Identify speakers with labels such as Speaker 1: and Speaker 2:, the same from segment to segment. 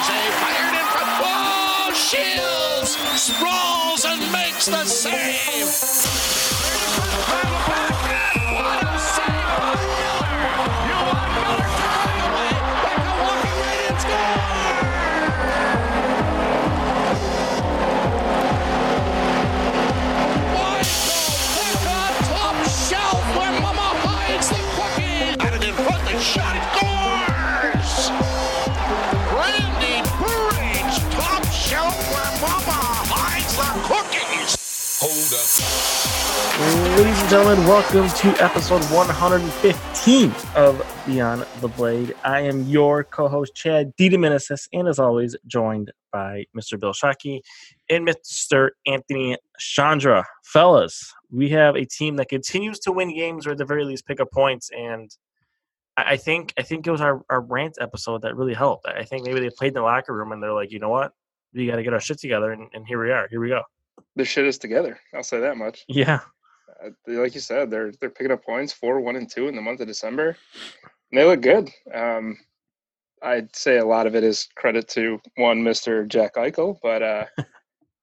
Speaker 1: Jose fired Ladies and gentlemen, welcome to episode 115 of Beyond the Blade. I am your co-host Chad DeDominicis, and as always, joined by Mr. Bill Schake and Mr. Anthony Sciandra. Fellas, we have a team that continues to win games, or at the very least, pick up points. And I think I think it was our, our rant episode that really helped. I think maybe they played in the locker room and they're like, you know what, we got to get our shit together, and, and here we are. Here we go.
Speaker 2: The shit is together. I'll say that much.
Speaker 1: Yeah.
Speaker 2: Uh, like you said, they're they're picking up points four, one, and two in the month of December. And they look good. Um, I'd say a lot of it is credit to one Mister Jack Eichel, but uh,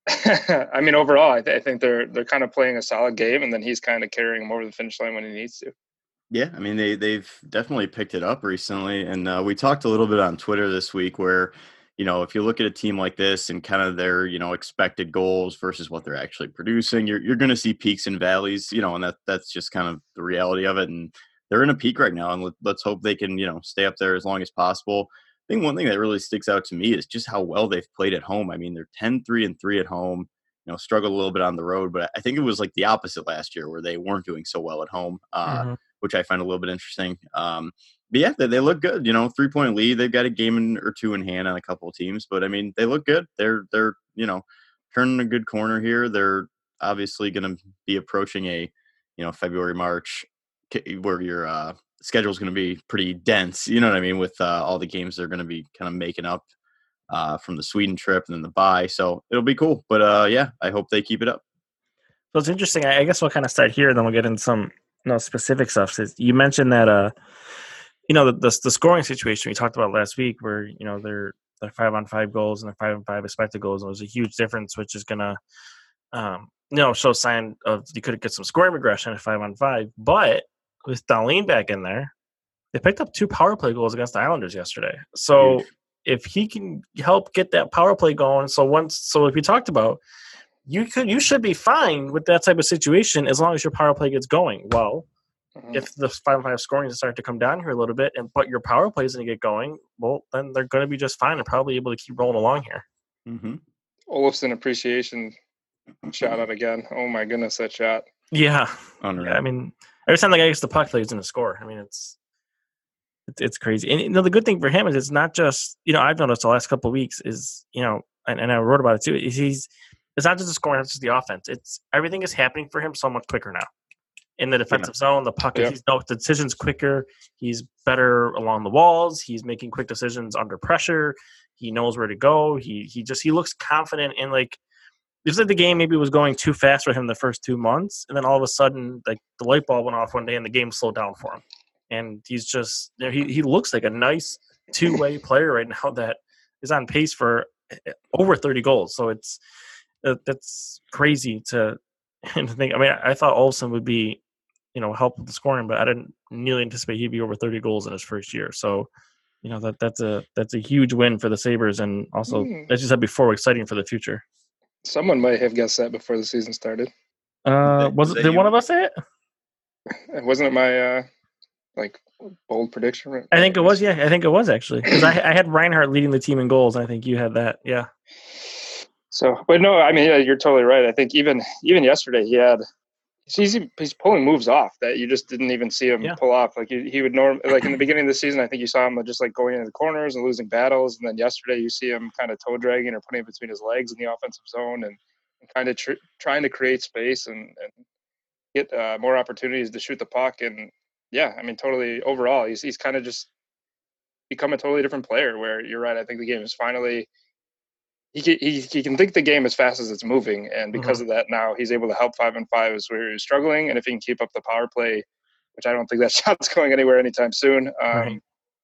Speaker 2: I mean overall, I, th- I think they're they're kind of playing a solid game, and then he's kind of carrying them over the finish line when he needs to.
Speaker 3: Yeah, I mean they they've definitely picked it up recently, and uh, we talked a little bit on Twitter this week where you know, if you look at a team like this and kind of their, you know, expected goals versus what they're actually producing, you're you're going to see peaks and valleys, you know, and that that's just kind of the reality of it. And they're in a peak right now, and let, let's hope they can, you know, stay up there as long as possible. I think one thing that really sticks out to me is just how well they've played at home. I mean, they're 10 3 and 3 at home, you know, struggled a little bit on the road, but I think it was like the opposite last year where they weren't doing so well at home, uh, mm-hmm. which I find a little bit interesting. Um, but yeah, they, they look good. You know, three point lead. They've got a game in, or two in hand on a couple of teams, but I mean, they look good. They're they're you know turning a good corner here. They're obviously going to be approaching a you know February March where your uh, schedule is going to be pretty dense. You know what I mean with uh, all the games they're going to be kind of making up uh, from the Sweden trip and then the bye. So it'll be cool. But uh, yeah, I hope they keep it up.
Speaker 1: So it's interesting. I guess we'll kind of start here, then we'll get into some you know, specific stuff. You mentioned that uh, you know the, the, the scoring situation we talked about last week, where you know they're they're five on five goals and they're five on five expected goals, and there's a huge difference, which is gonna um, you know show sign of you could get some scoring regression at five on five. But with Dahlin back in there, they picked up two power play goals against the Islanders yesterday. So huge. if he can help get that power play going, so once so if we talked about you could you should be fine with that type of situation as long as your power play gets going. Well, Mm-hmm. If the five five scoring is start to come down here a little bit, and but your power play is going to get going, well, then they're going to be just fine and probably able to keep rolling along here.
Speaker 2: Mm-hmm. Olofsson appreciation shout out again. Oh my goodness, that shot!
Speaker 1: Yeah, yeah I mean, every time the guy gets the puck, he's going to score. I mean, it's it's, it's crazy. And you know, the good thing for him is it's not just you know I've noticed the last couple weeks is you know, and, and I wrote about it too. Is he's it's not just the scoring, it's just the offense. It's everything is happening for him so much quicker now in the defensive yeah. zone. The puck, yeah. he's no the decisions quicker. He's better along the walls. He's making quick decisions under pressure. He knows where to go. He he just he looks confident in like it's like the game maybe was going too fast for him the first two months, and then all of a sudden like the light bulb went off one day and the game slowed down for him. And he's just you know, he he looks like a nice two way player right now that is on pace for eh, over thirty goals. So it's that's crazy to and think. I mean, I thought Olsen would be you know help with the scoring, but I didn't nearly anticipate he'd be over 30 goals in his first year. So, you know that that's a that's a huge win for the Sabres, and also mm. as you said before, exciting for the future.
Speaker 2: Someone might have guessed that before the season started.
Speaker 1: Uh, was it? Did one of us say it?
Speaker 2: Wasn't it my uh, like bold prediction?
Speaker 1: I think it was. Yeah, I think it was actually because I, I had Reinhart leading the team in goals, and I think you had that. Yeah.
Speaker 2: So, but no, I mean, yeah, you're totally right. I think even even yesterday he had he's he's pulling moves off that you just didn't even see him yeah. pull off. Like he, he would norm like in the beginning of the season, I think you saw him just like going into the corners and losing battles, and then yesterday you see him kind of toe dragging or putting it between his legs in the offensive zone and, and kind of tr- trying to create space and, and get uh, more opportunities to shoot the puck. And yeah, I mean, totally overall, he's he's kind of just become a totally different player. Where you're right, I think the game is finally he can, he, he can think the game as fast as it's moving, and because mm-hmm. of that, now he's able to help five and five as where he's struggling, and if he can keep up the power play, which I don't think that shot's going anywhere anytime soon, um, right.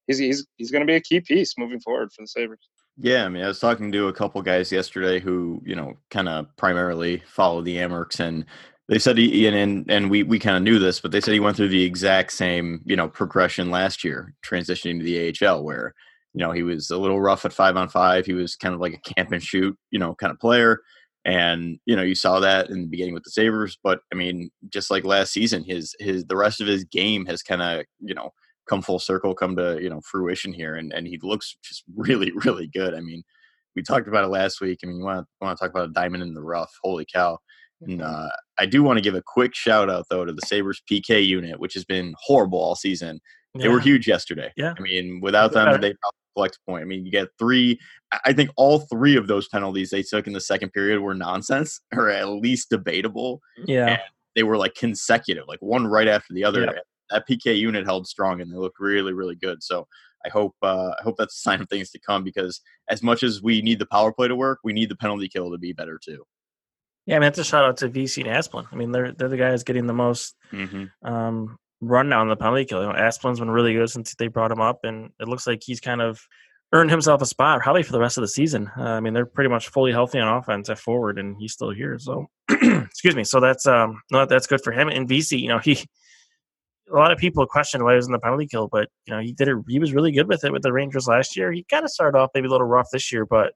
Speaker 2: he's he's he's going to be a key piece moving forward for the Sabres.
Speaker 3: Yeah, I mean, I was talking to a couple guys yesterday who you know kind of primarily follow the Amerks, and they said he and and we we kind of knew this, but they said he went through the exact same you know progression last year, transitioning to the AHL, where you know, he was a little rough at five on five. He was kind of like a camp and shoot, you know, kind of player. And, you know, you saw that in the beginning with the Sabres. But I mean, just like last season, his his the rest of his game has kind of, you know, come full circle, come to, you know, fruition here. And and he looks just really, really good. I mean, we talked about it last week. I mean, you want to want to talk about a diamond in the rough. Holy cow. And mm-hmm. uh, I do want to give a quick shout out though to the Sabres PK unit, which has been horrible all season. Yeah. They were huge yesterday.
Speaker 1: Yeah.
Speaker 3: I mean, without them, they flex point. I mean, you get three. I think all three of those penalties they took in the second period were nonsense or at least debatable.
Speaker 1: Yeah. And
Speaker 3: they were like consecutive, like one right after the other. That PK unit held strong and they looked really, really good. So I hope uh, I hope that's a sign of things to come because as much as we need the power play to work, we need the penalty kill to be better too.
Speaker 1: Yeah, I mean, that's a shout out to Vesey and Asplund. I mean, they're they're the guys getting the most mm-hmm. um, run down the penalty kill. You know, Asplund's been really good since they brought him up, and it looks like he's kind of earned himself a spot probably for the rest of the season. Uh, I mean, they're pretty much fully healthy on offense at forward, and he's still here. So, excuse me. So that's um, no, that's good for him. And Vesey, you know, he a lot of people questioned why he was in the penalty kill, but you know, he did it. He was really good with it with the Rangers last year. He kind of started off maybe a little rough this year, but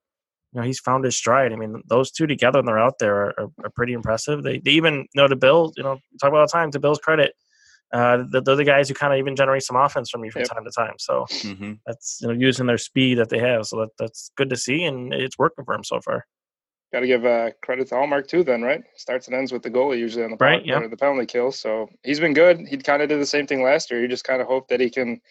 Speaker 1: you know, he's found his stride. I mean, those two together when they're out there are, are, are pretty impressive. They, they even you know to Bill, you know, talk about all the time to Bill's credit uh, they're the guys who kind of even generate some offense from you from yep. time to time. So mm-hmm. that's you know using their speed that they have. So that that's good to see, and it's working for them so far.
Speaker 2: Got to give uh, credit to Ullmark too. Then right, starts and ends with the goalie usually on the
Speaker 1: right, yeah.
Speaker 2: the penalty kill. So he's been good. He kind of did the same thing last year. You just kind of hope that he can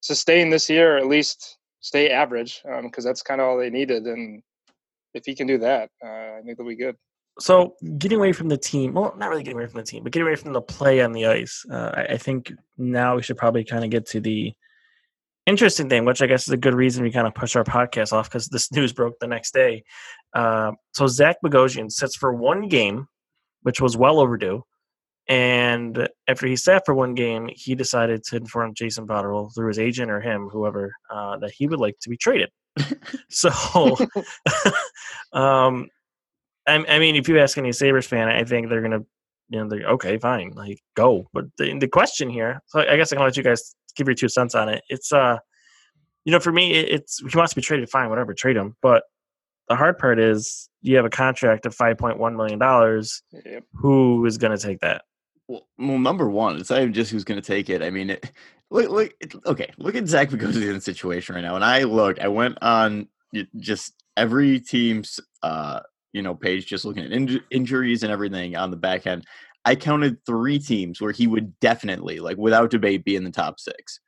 Speaker 2: sustain this year, or at least stay average, because um, that's kind of all they needed. And if he can do that, uh, I think they'll be good
Speaker 1: so getting away from the team well not really getting away from the team but getting away from the play on the ice uh, I, I, think now we should probably kind of get to the interesting thing which i guess is a good reason we kind of push our podcast off because this news broke the next day. Uh, so zach bogosian sits for one game which was well overdue and after he sat for one game he decided to inform jason botterill through his agent or him whoever uh, that he would like to be traded. So um, I, I mean, if you ask any Sabres fan, I think they're gonna, you know, they're okay, fine, like go. But the, the question here, so I guess I can let you guys give your two cents on it. It's uh, you know, for me, it's he wants to be traded, fine, whatever, trade him. But the hard part is you have a contract of five point one million dollars. Yep. Who is going to take that?
Speaker 3: Well, well, number one, it's not even just who's going to take it. I mean, it, look, look, okay, look at Zach Bogosian's situation right now. And I look, I went on just every team's uh, you know page just looking at inj- injuries and everything on the back end i counted three teams where he would definitely like without debate be in the top six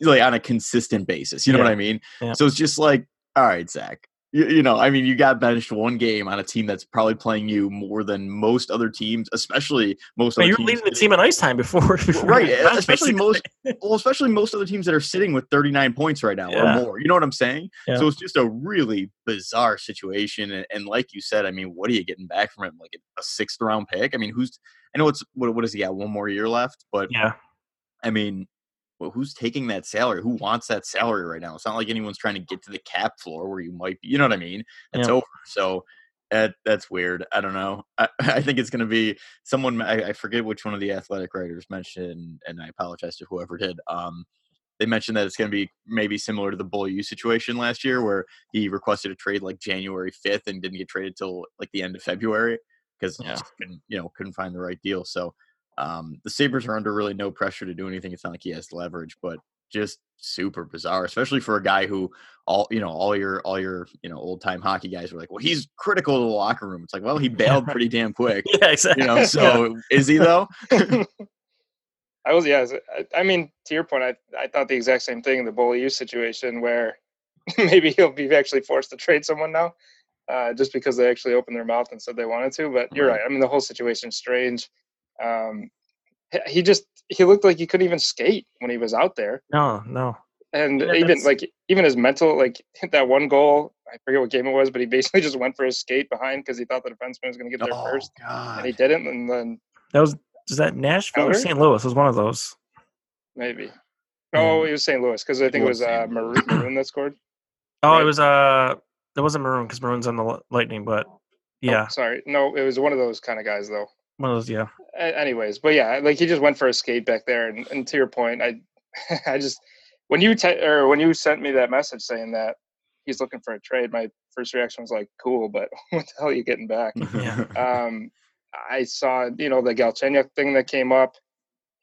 Speaker 3: like on a consistent basis you know yeah. what i mean yeah. so it's just like all right zach you, you, know, I mean, you got benched one game on a team that's probably playing you more than most other teams, especially most.
Speaker 1: Well,
Speaker 3: other
Speaker 1: you're leading the team in ice time before,
Speaker 3: before right? especially most, well, especially most other teams that are sitting with 39 points right now yeah. or more. You know what I'm saying? Yeah. So it's just a really bizarre situation. And, and, like you said, I mean, what are you getting back from him? Like a sixth round pick? I mean, who's? I know it's what, what does he got? One more year left, but
Speaker 1: yeah.
Speaker 3: I mean, well, who's taking that salary? Who wants that salary right now? It's not like anyone's trying to get to the cap floor where you might be. You know what I mean? It's yeah. over. So that that's weird. I don't know. I, I think it's going to be someone. I, I, forget which one of the athletic writers mentioned, and I apologize to whoever did. Um, they mentioned that it's going to be maybe similar to the Beaulieu situation last year, where he requested a trade like January fifth and didn't get traded till like the end of February because yeah. you know couldn't find the right deal. So um, the Sabres are under really no pressure to do anything. It's not like he has leverage, but just super bizarre, especially for a guy who all you know all your all your you know old time hockey guys were like, well, he's critical to the locker room. It's like, well, he bailed pretty damn quick.
Speaker 1: yeah, exactly.
Speaker 3: You know, so is he though?
Speaker 2: I was yeah. I, I, mean, to your point, I I thought the exact same thing in the Beaulieu situation where maybe he'll be actually forced to trade someone now, uh, just because they actually opened their mouth and said they wanted to. But you're right. I mean, the whole situation's strange. Um, he just he looked like he couldn't even skate when he was out there.
Speaker 1: No, no.
Speaker 2: And yeah, even like even his mental like that one goal. I forget what game it was, but he basically just went for his skate behind because he thought the defenseman was going to get there oh, first, God. and he didn't. And then
Speaker 1: that was is that Nashville or St. Louis? It was one of those.
Speaker 2: Maybe. Oh, it was St. Louis because I think it was uh, Maroon, Maroon that scored.
Speaker 1: Oh, right? it was uh, it wasn't Maroon because Maroon's on the Lightning, but oh, yeah.
Speaker 2: Oh, sorry, no, it was one of those kind of guys though.
Speaker 1: One of those, yeah.
Speaker 2: anyways, but yeah, like he just went for a skate back there, and, and to your point, I, I just when you te- or when you sent me that message saying that he's looking for a trade, my first reaction was like, "Cool," but what the hell are you getting back?
Speaker 1: yeah.
Speaker 2: Um, I saw you know the Galchenyuk thing that came up.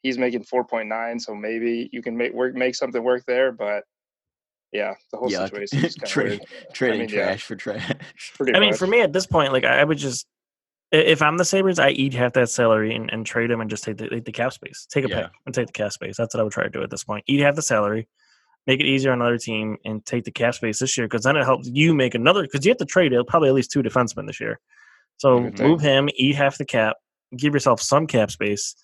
Speaker 2: He's making four point nine, so maybe you can make work make something work there, but yeah, the whole yeah, situation is kind
Speaker 3: Trade,
Speaker 2: of weird.
Speaker 3: Trading I mean, trash yeah, for trash.
Speaker 1: I mean, for me at this point, like I would just if I'm the Sabres, I eat half that salary and, and trade him and just take the, the cap space. Take a yeah. pick and take the cap space. That's what I would try to do at this point. Eat half the salary, make it easier on another team, and take the cap space this year because then it helps you make another. Because you have to trade it, probably at least two defensemen this year. So move him, eat half the cap, give yourself some cap space,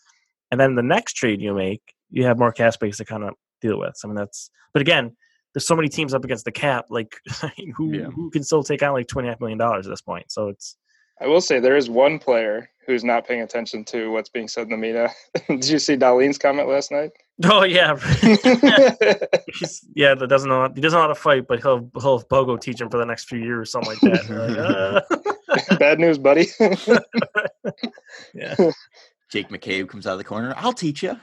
Speaker 1: and then the next trade you make, you have more cap space to kind of deal with. I mean, that's. But again, there's so many teams up against the cap. Like, who yeah. who can still take on like twenty half million dollars at this point? So it's
Speaker 2: I will say there is one player who's not paying attention to what's being said in the media. Did you see Dahlin's comment last night?
Speaker 1: Oh yeah, yeah. That doesn't know he doesn't know how to fight, but he'll he'll Bogo teach him for the next few years, or something like that.
Speaker 2: Like, uh. Bad news, buddy.
Speaker 1: yeah.
Speaker 3: Jake McCabe comes out of the corner. I'll teach you.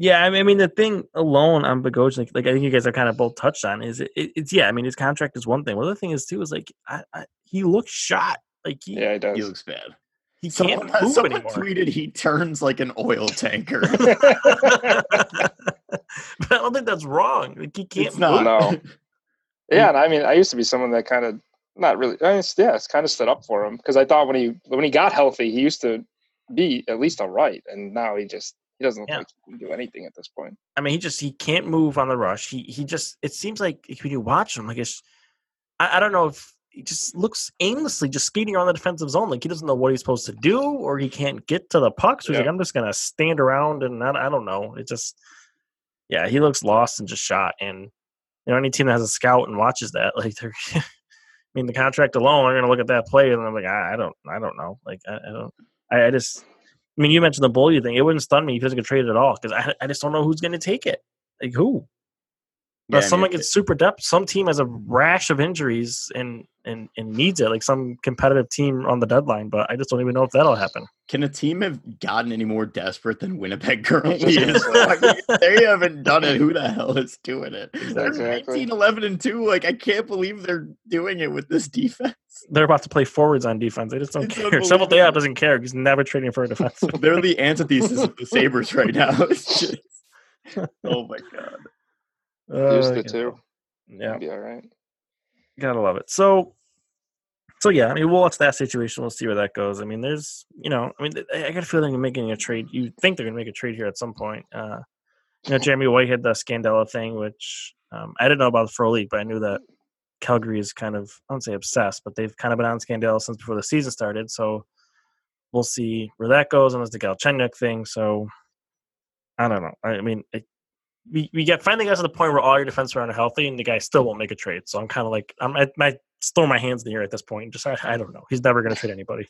Speaker 1: Yeah, I mean, the thing alone on Bogosian, like, like, I think you guys are kind of both touched on, is it, it, it's yeah. I mean, his contract is one thing. One other thing is too is like I, I, he looks shot. Like he,
Speaker 2: yeah, he does.
Speaker 3: He looks bad.
Speaker 1: He someone, can't move
Speaker 3: someone
Speaker 1: anymore.
Speaker 3: tweeted he turns like an oil tanker.
Speaker 1: but I don't think that's wrong. Like he can't.
Speaker 3: It's not.
Speaker 2: No. Yeah, and I mean, I used to be someone that kind of not really. I mean, yeah, it's kind of stood up for him because I thought when he when he got healthy, he used to be at least all right, and now he just he doesn't look yeah. like he can do anything at this point.
Speaker 1: I mean, he just he can't move on the rush. He he just it seems like when you watch him, like it's I, I don't know if he just looks aimlessly just skating around the defensive zone, like he doesn't know what he's supposed to do, or he can't get to the puck. So he's yeah. like, I'm just gonna stand around and I, I don't know. It just yeah, he looks lost and just shot. And you know, any team that has a scout and watches that, like they're. I mean, the contract alone, they're gonna look at that play and I'm like, I, I don't, I don't know. Like, I, I don't, I, I just, I mean, you mentioned the Beaulieu thing. It wouldn't stun me if he doesn't get traded at all because I, I just don't know who's going to take it. Like who? But yeah, someone gets super depth. Some team has a rash of injuries and, and and needs it, like some competitive team on the deadline. But I just don't even know if that'll happen.
Speaker 3: Can a team have gotten any more desperate than Winnipeg currently is? they haven't done it. Who the hell is doing it? Exactly. They're 19, 11, and 2. Like, I can't believe they're doing it with this defense.
Speaker 1: They're about to play forwards on defense. They just don't it's care. Shovel Day doesn't care. He's never trading for a defense.
Speaker 3: they're the antithesis of the Sabres right now. Just, oh, my God.
Speaker 2: Uh, Used it too.
Speaker 1: Yeah.
Speaker 2: Be all right.
Speaker 1: Gotta love it. So, so yeah, I mean, we'll watch that situation. We'll see where that goes. I mean, there's, you know, I mean, I got a feeling they're making a trade. You think they're going to make a trade here at some point. Uh, you know, Jeremy White had the Scandella thing, which um, I didn't know about the Frolik, but I knew that Calgary is kind of, I don't say obsessed, but they've kind of been on Scandella since before the season started. So we'll see where that goes. And there's the Galchenyuk thing. So I don't know. I mean, it, we, we get finally got to the point where all your defense are healthy and the guy still won't make a trade. So I'm kind of like I'm I might throw my hands in the air at this point. Just I, I don't know. He's never going to trade anybody.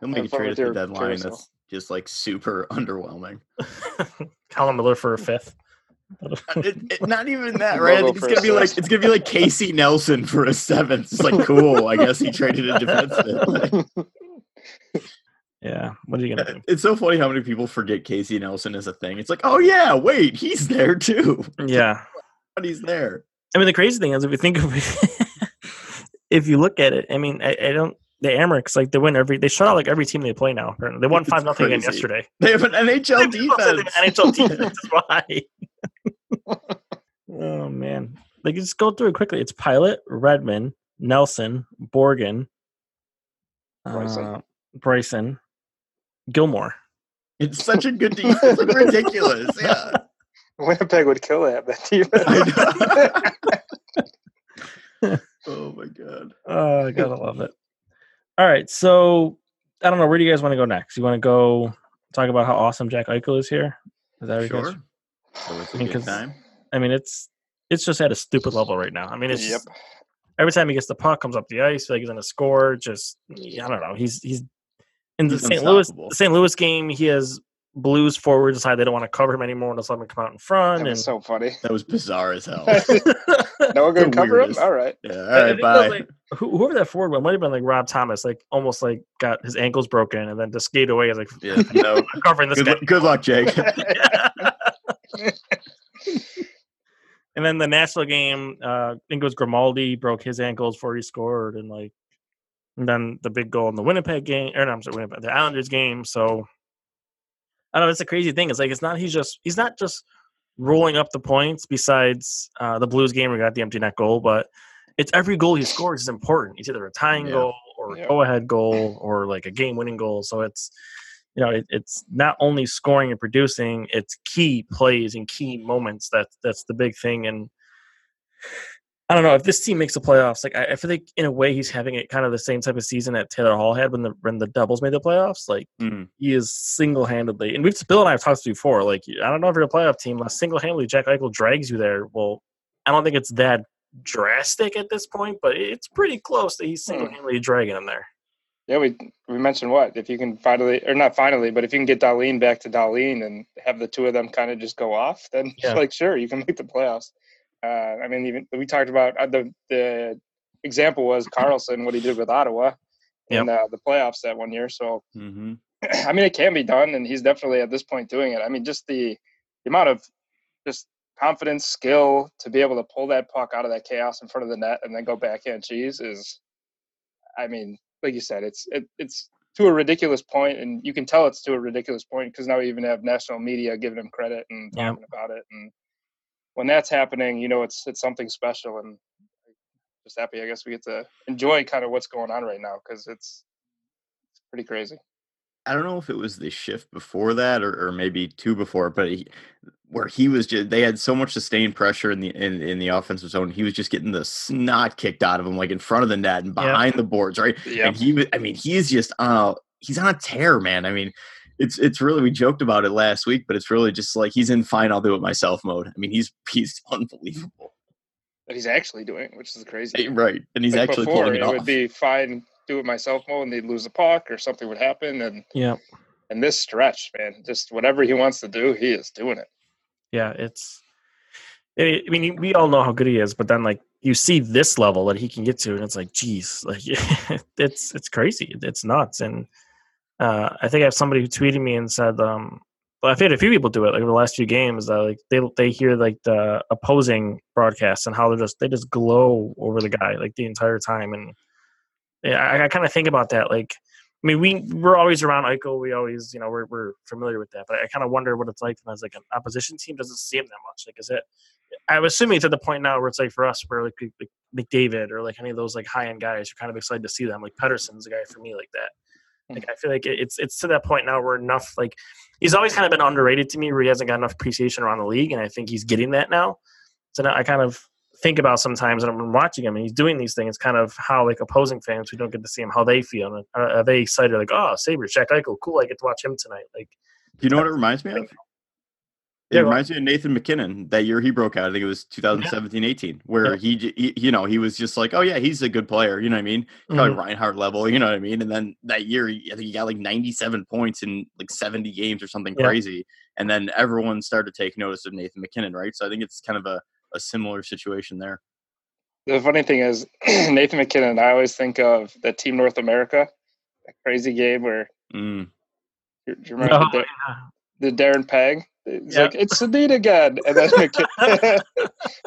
Speaker 3: He'll make a trade at the deadline. That's just like super underwhelming.
Speaker 1: Colin Miller for a fifth.
Speaker 3: Uh, it, it, not even that, right? It's gonna be like it's gonna be like Casey Nelson for a seventh. It's like cool. I guess he traded a defenseman.
Speaker 1: Yeah. What are you gonna do?
Speaker 3: It's so funny how many people forget Casey Nelson is a thing. It's like, oh yeah, wait, he's there too.
Speaker 1: Yeah.
Speaker 3: but he's there.
Speaker 1: I mean, the crazy thing is, if you think of it, if you look at it, I mean, I, I, don't. the Amerks, like they win every, they shut out like every team they play now. Apparently, they won five nothing again yesterday.
Speaker 3: They have an NHL defense.
Speaker 1: NHL defense. Why? oh man, like just go through it quickly. It's Pilut, Redmond, Nelson, Borgen, Bryson, uh, Bryson Gilmour.
Speaker 3: It's such a good defense. It's like ridiculous. Yeah.
Speaker 2: Winnipeg would kill that that
Speaker 3: defense. oh my god.
Speaker 1: Oh, I gotta love it. All right, so I don't know. Where do you guys want to go next? You want to go talk about how awesome Jack Eichel is here? Is that
Speaker 3: sure? So it's a I mean, good time.
Speaker 1: I mean, it's it's just at a stupid level right now. I mean, it's yep. just, every time he gets the puck, comes up the ice, like he's gonna score. Just I don't know. He's he's in the St. Louis the St. Louis game. He has Blues forward decide they don't want to cover him anymore and just let him come out in front. and
Speaker 2: so funny.
Speaker 3: That was bizarre as hell.
Speaker 2: no one gonna cover weirdest. him. All right.
Speaker 3: Yeah. All right. Bye.
Speaker 1: Like, whoever that forward was might have been like Rob Thomas, like almost like got his ankles broken and then just skate away. As like,
Speaker 3: yeah, no,
Speaker 1: covering this
Speaker 3: good,
Speaker 1: guy.
Speaker 3: Good luck, Jake.
Speaker 1: and then the Nashville game, uh, I think it was Grimaldi broke his ankles before he scored, and like, and then the big goal in the Winnipeg game, or no, I'm sorry, Winnipeg, the Islanders game. So I don't know. It's a crazy thing. It's like it's not. He's just. He's not just rolling up the points. Besides uh, the Blues game, we got the empty net goal, but it's every goal he scores is important. It's either a tying yeah. goal or a yeah. go-ahead goal or like a game-winning goal. So it's you know it, it's not only scoring and producing; it's key plays and key moments. That that's the big thing. And I don't know if this team makes the playoffs. Like I, I, feel like in a way he's having it kind of the same type of season that Taylor Hall had when the when the Devils made the playoffs. Like mm. he is single handedly, and we've Bill and I have talked before. Like I don't know if you're a playoff team, but single handedly Jack Eichel drags you there. Well, I don't think it's that drastic at this point, but it's pretty close that he's single handedly mm. dragging him there.
Speaker 2: Yeah, we we mentioned what if you can finally or not finally, but if you can get Dahlin back to Dahlin and have the two of them kind of just go off, then yeah. like sure you can make the playoffs. Uh, I mean, even we talked about uh, the the example was Karlsson, what he did with Ottawa in yep. uh, the playoffs that one year. So, mm-hmm. I mean, it can be done, and he's definitely at this point doing it. I mean, just the, the amount of just confidence, skill to be able to pull that puck out of that chaos in front of the net and then go backhand cheese is, I mean, like you said, it's it, it's to a ridiculous point, and you can tell it's to a ridiculous point because now we even have national media giving him credit and talking yep. about it, and when that's happening, you know, it's it's something special, and just happy I guess we get to enjoy kind of what's going on right now because it's it's pretty crazy.
Speaker 3: I don't know if it was the shift before that or, or maybe two before, but he, where he was just they had so much sustained pressure in the in, in the offensive zone. He was just getting the snot kicked out of him, like in front of the net and behind yep. the boards, right? Yeah. And he, I mean, he's just on a he's on a tear, man. I mean, it's it's really we joked about it last week, but it's really just like he's in fine, I'll do it myself mode. I mean, he's he's unbelievable.
Speaker 2: But he's actually doing, it, which is crazy.
Speaker 3: Eh, right, and he's like actually before, pulling it, it
Speaker 2: off. would be fine, do it myself mode, and they'd lose the puck or something would happen, and
Speaker 1: yeah.
Speaker 2: And this stretch, man, just whatever he wants to do, he is doing it.
Speaker 1: Yeah, it's. I mean, we all know how good he is, but then like you see this level that he can get to, and it's like, geez, like it's it's crazy, it's nuts, and uh, I think I have somebody who tweeted me and said, um, well, I've had a few people do it like over the last few games. Uh, like they they hear like the opposing broadcasts and how they're just they just glow over the guy like the entire time. And yeah, I, I kind of think about that. Like, I mean, we we're always around Eichel. We always you know we're we're familiar with that. But I kind of wonder what it's like as like an opposition team doesn't see him that much. Like, is it? I'm assuming to the point now where it's like for us, where like, like McDavid or like any of those like high end guys, you're kind of excited to see them. Like Pettersson's a guy for me like that. Hmm. Like I feel like it's it's to that point now where enough like he's always kind of been underrated to me where he hasn't got enough appreciation around the league, and I think he's getting that now. So now I kind of think about sometimes when I'm watching him and he's doing these things, kind of how like opposing fans who don't get to see him, how they feel. And are, are they excited? Like, oh, Sabres, Jack Eichel, cool, I get to watch him tonight. Like, do
Speaker 3: you know what it reminds me of? It yeah, reminds me of Nathan MacKinnon that year he broke out. I think it was 2017 18, where yeah. he, he, you know, he was just like, oh, yeah, he's a good player. You know what I mean? Probably mm-hmm. Reinhart level, you know what I mean? And then that year, I think he got like 97 points in like 70 games or something yeah. crazy. And then everyone started to take notice of Nathan MacKinnon, right? So I think it's kind of a, a similar situation there.
Speaker 2: The funny thing is, Nathan MacKinnon, I always think of the Team North America, that crazy game where. Mm. Do you remember oh, the, the Darren Pang? He's yep. like, it's Sedin again. And then McKinnon,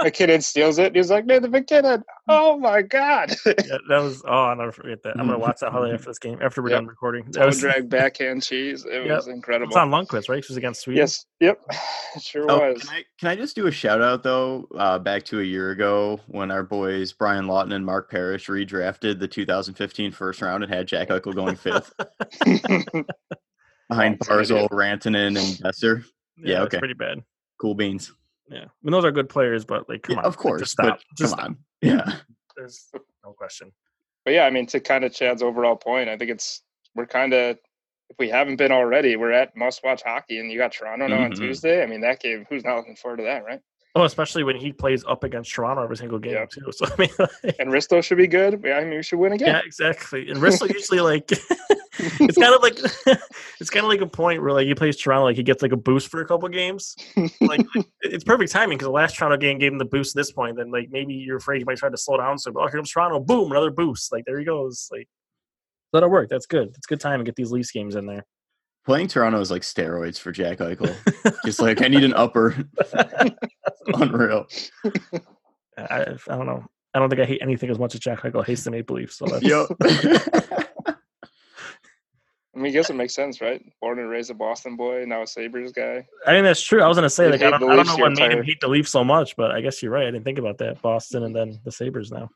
Speaker 2: MacKinnon steals it. he's like, Nathan MacKinnon. Oh my God.
Speaker 1: yeah, that was, oh, I'll never forget that. I'm going to watch that highlight after this game, after we're yep. done recording.
Speaker 2: That was drag backhand cheese. It yep. was incredible.
Speaker 1: It's on Lundqvist, right? It was against Sweden.
Speaker 2: Yes. Yep. It sure oh, was.
Speaker 3: Can I, can I just do a shout out, though, uh, back to a year ago when our boys Brian Lawton and Mark Parrish redrafted the 2015 first round and had Jack Eichel going fifth? Behind Barzal, Rantanen, and Boeser. Yeah, yeah okay.
Speaker 1: pretty bad.
Speaker 3: Cool beans.
Speaker 1: Yeah, I mean those are good players, but like, come yeah, on,
Speaker 3: of course,
Speaker 1: like, stop.
Speaker 3: Just come stop. on. Yeah,
Speaker 1: there's no question.
Speaker 2: But yeah, I mean, to kind of Chad's overall point, I think it's we're kind of if we haven't been already, we're at must watch hockey, and you got Toronto now mm-hmm. on Tuesday. I mean, that game, who's not looking forward to that, right?
Speaker 1: Oh, especially when he plays up against Toronto every single game yep. too. So I mean, like,
Speaker 2: and Risto should be good. I mean, we should win again.
Speaker 1: Yeah, exactly. And Risto usually like it's kind of like it's kind of like a point where like he plays Toronto, like he gets like a boost for a couple games. Like it's perfect timing because the last Toronto game gave him the boost. At this point, then like maybe you're afraid he might try to slow down. So, oh, here comes Toronto, boom, another boost. Like there he goes. Like that'll work. That's good. It's good time to get these Leafs games in there.
Speaker 3: Playing Toronto is like steroids for Jack Eichel. Just like I need an upper. Unreal.
Speaker 1: I, I don't know. I don't think I hate anything as much as Jack Eichel hates the Maple Leafs. So that's...
Speaker 2: I mean, I guess it makes sense, right? Born and raised a Boston boy, now a Sabres guy.
Speaker 1: I mean, that's true. I was gonna say, like, I don't, I don't know what made him hate the Leafs so much, but I guess you're right. I didn't think about that. Boston and then the Sabres now.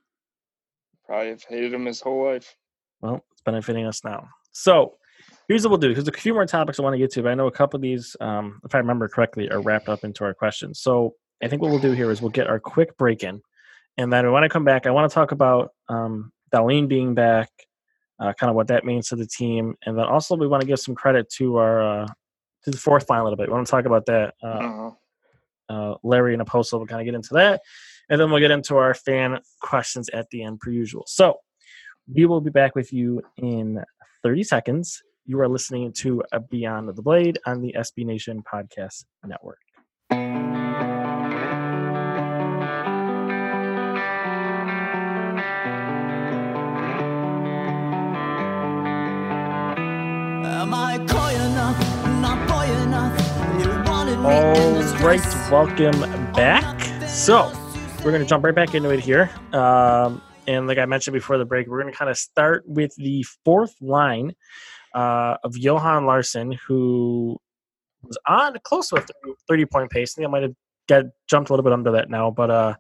Speaker 2: Probably have hated him his whole life.
Speaker 1: Well, it's benefiting us now. So here's what we'll do because a few more topics I want to get to, but I know a couple of these, um, if I remember correctly, are wrapped up into our questions. So I think what we'll do here is we'll get our quick break in, and then when I come back, I want to talk about um, Dahlin being back, uh, kind of what that means to the team, and then also we want to give some credit to our uh, to the fourth line a little bit. We want to talk about that. Uh, uh-huh. uh, Larry and Apostle will kind of get into that, and then we'll get into our fan questions at the end, per usual. So we will be back with you in 30 seconds. You are listening to Beyond the Blade on the SB Nation Podcast Network. All right, welcome back. So, we're going to jump right back into it here. Um, and like I mentioned before the break, we're going to kind of start with the fourth line uh, of Johan Larsson, who was on close to a 30 point pace. I think I might have get jumped a little bit under that now, but uh,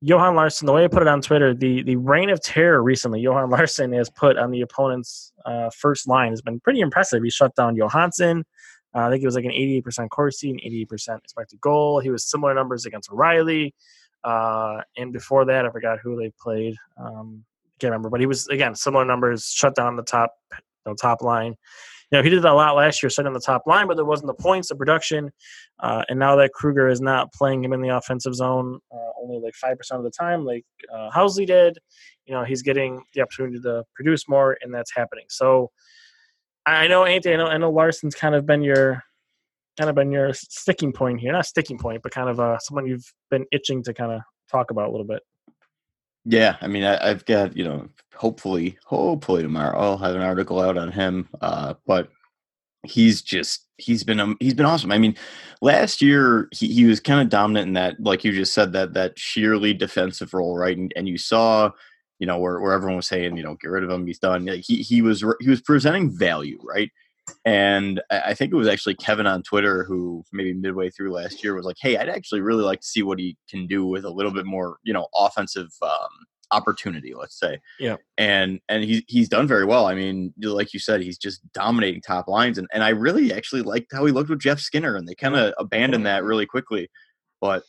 Speaker 1: Johan Larsson, the way I put it on Twitter, the the reign of terror recently, Johan Larsson has put on the opponent's uh, first line has been pretty impressive. He shut down Johansen. Uh, I think it was like an 88% Corsi and 88% expected goal. He was similar numbers against O'Reilly. Uh, and before that, I forgot who they played. Um, can't remember, but he was again similar numbers. Shut down the top, you know, top line. You know, he did a lot last year, shutting the top line, but there wasn't the points, the production. Uh, and now that Kruger is not playing him in the offensive zone uh, only like five percent of the time, like uh, Housley did, you know, he's getting the opportunity to produce more, and that's happening. So I know, Anthony, I know, I know Larsson's kind of been your kind of been your sticking point here? Not sticking point, but kind of uh, someone you've been itching to kind of talk about a little bit.
Speaker 3: Yeah, I mean, I, have got you know, hopefully, hopefully tomorrow I'll have an article out on him. Uh, but he's just he's been um, he's been awesome. I mean, last year he, he was kind of dominant in that, like you just said, that that sheerly defensive role, right? And, and you saw, you know, where, where everyone was saying, you know, get rid of him, he's done. He he was he was presenting value, right? And I think it was actually Kevin on Twitter who maybe midway through last year was like, "Hey, I'd actually really like to see what he can do with a little bit more, you know, offensive um, opportunity, let's say."
Speaker 1: Yeah.
Speaker 3: And and he's he's done very well. I mean, like you said, he's just dominating top lines, and and I really actually liked how he looked with Jeff Skinner, and they kind of abandoned that really quickly. But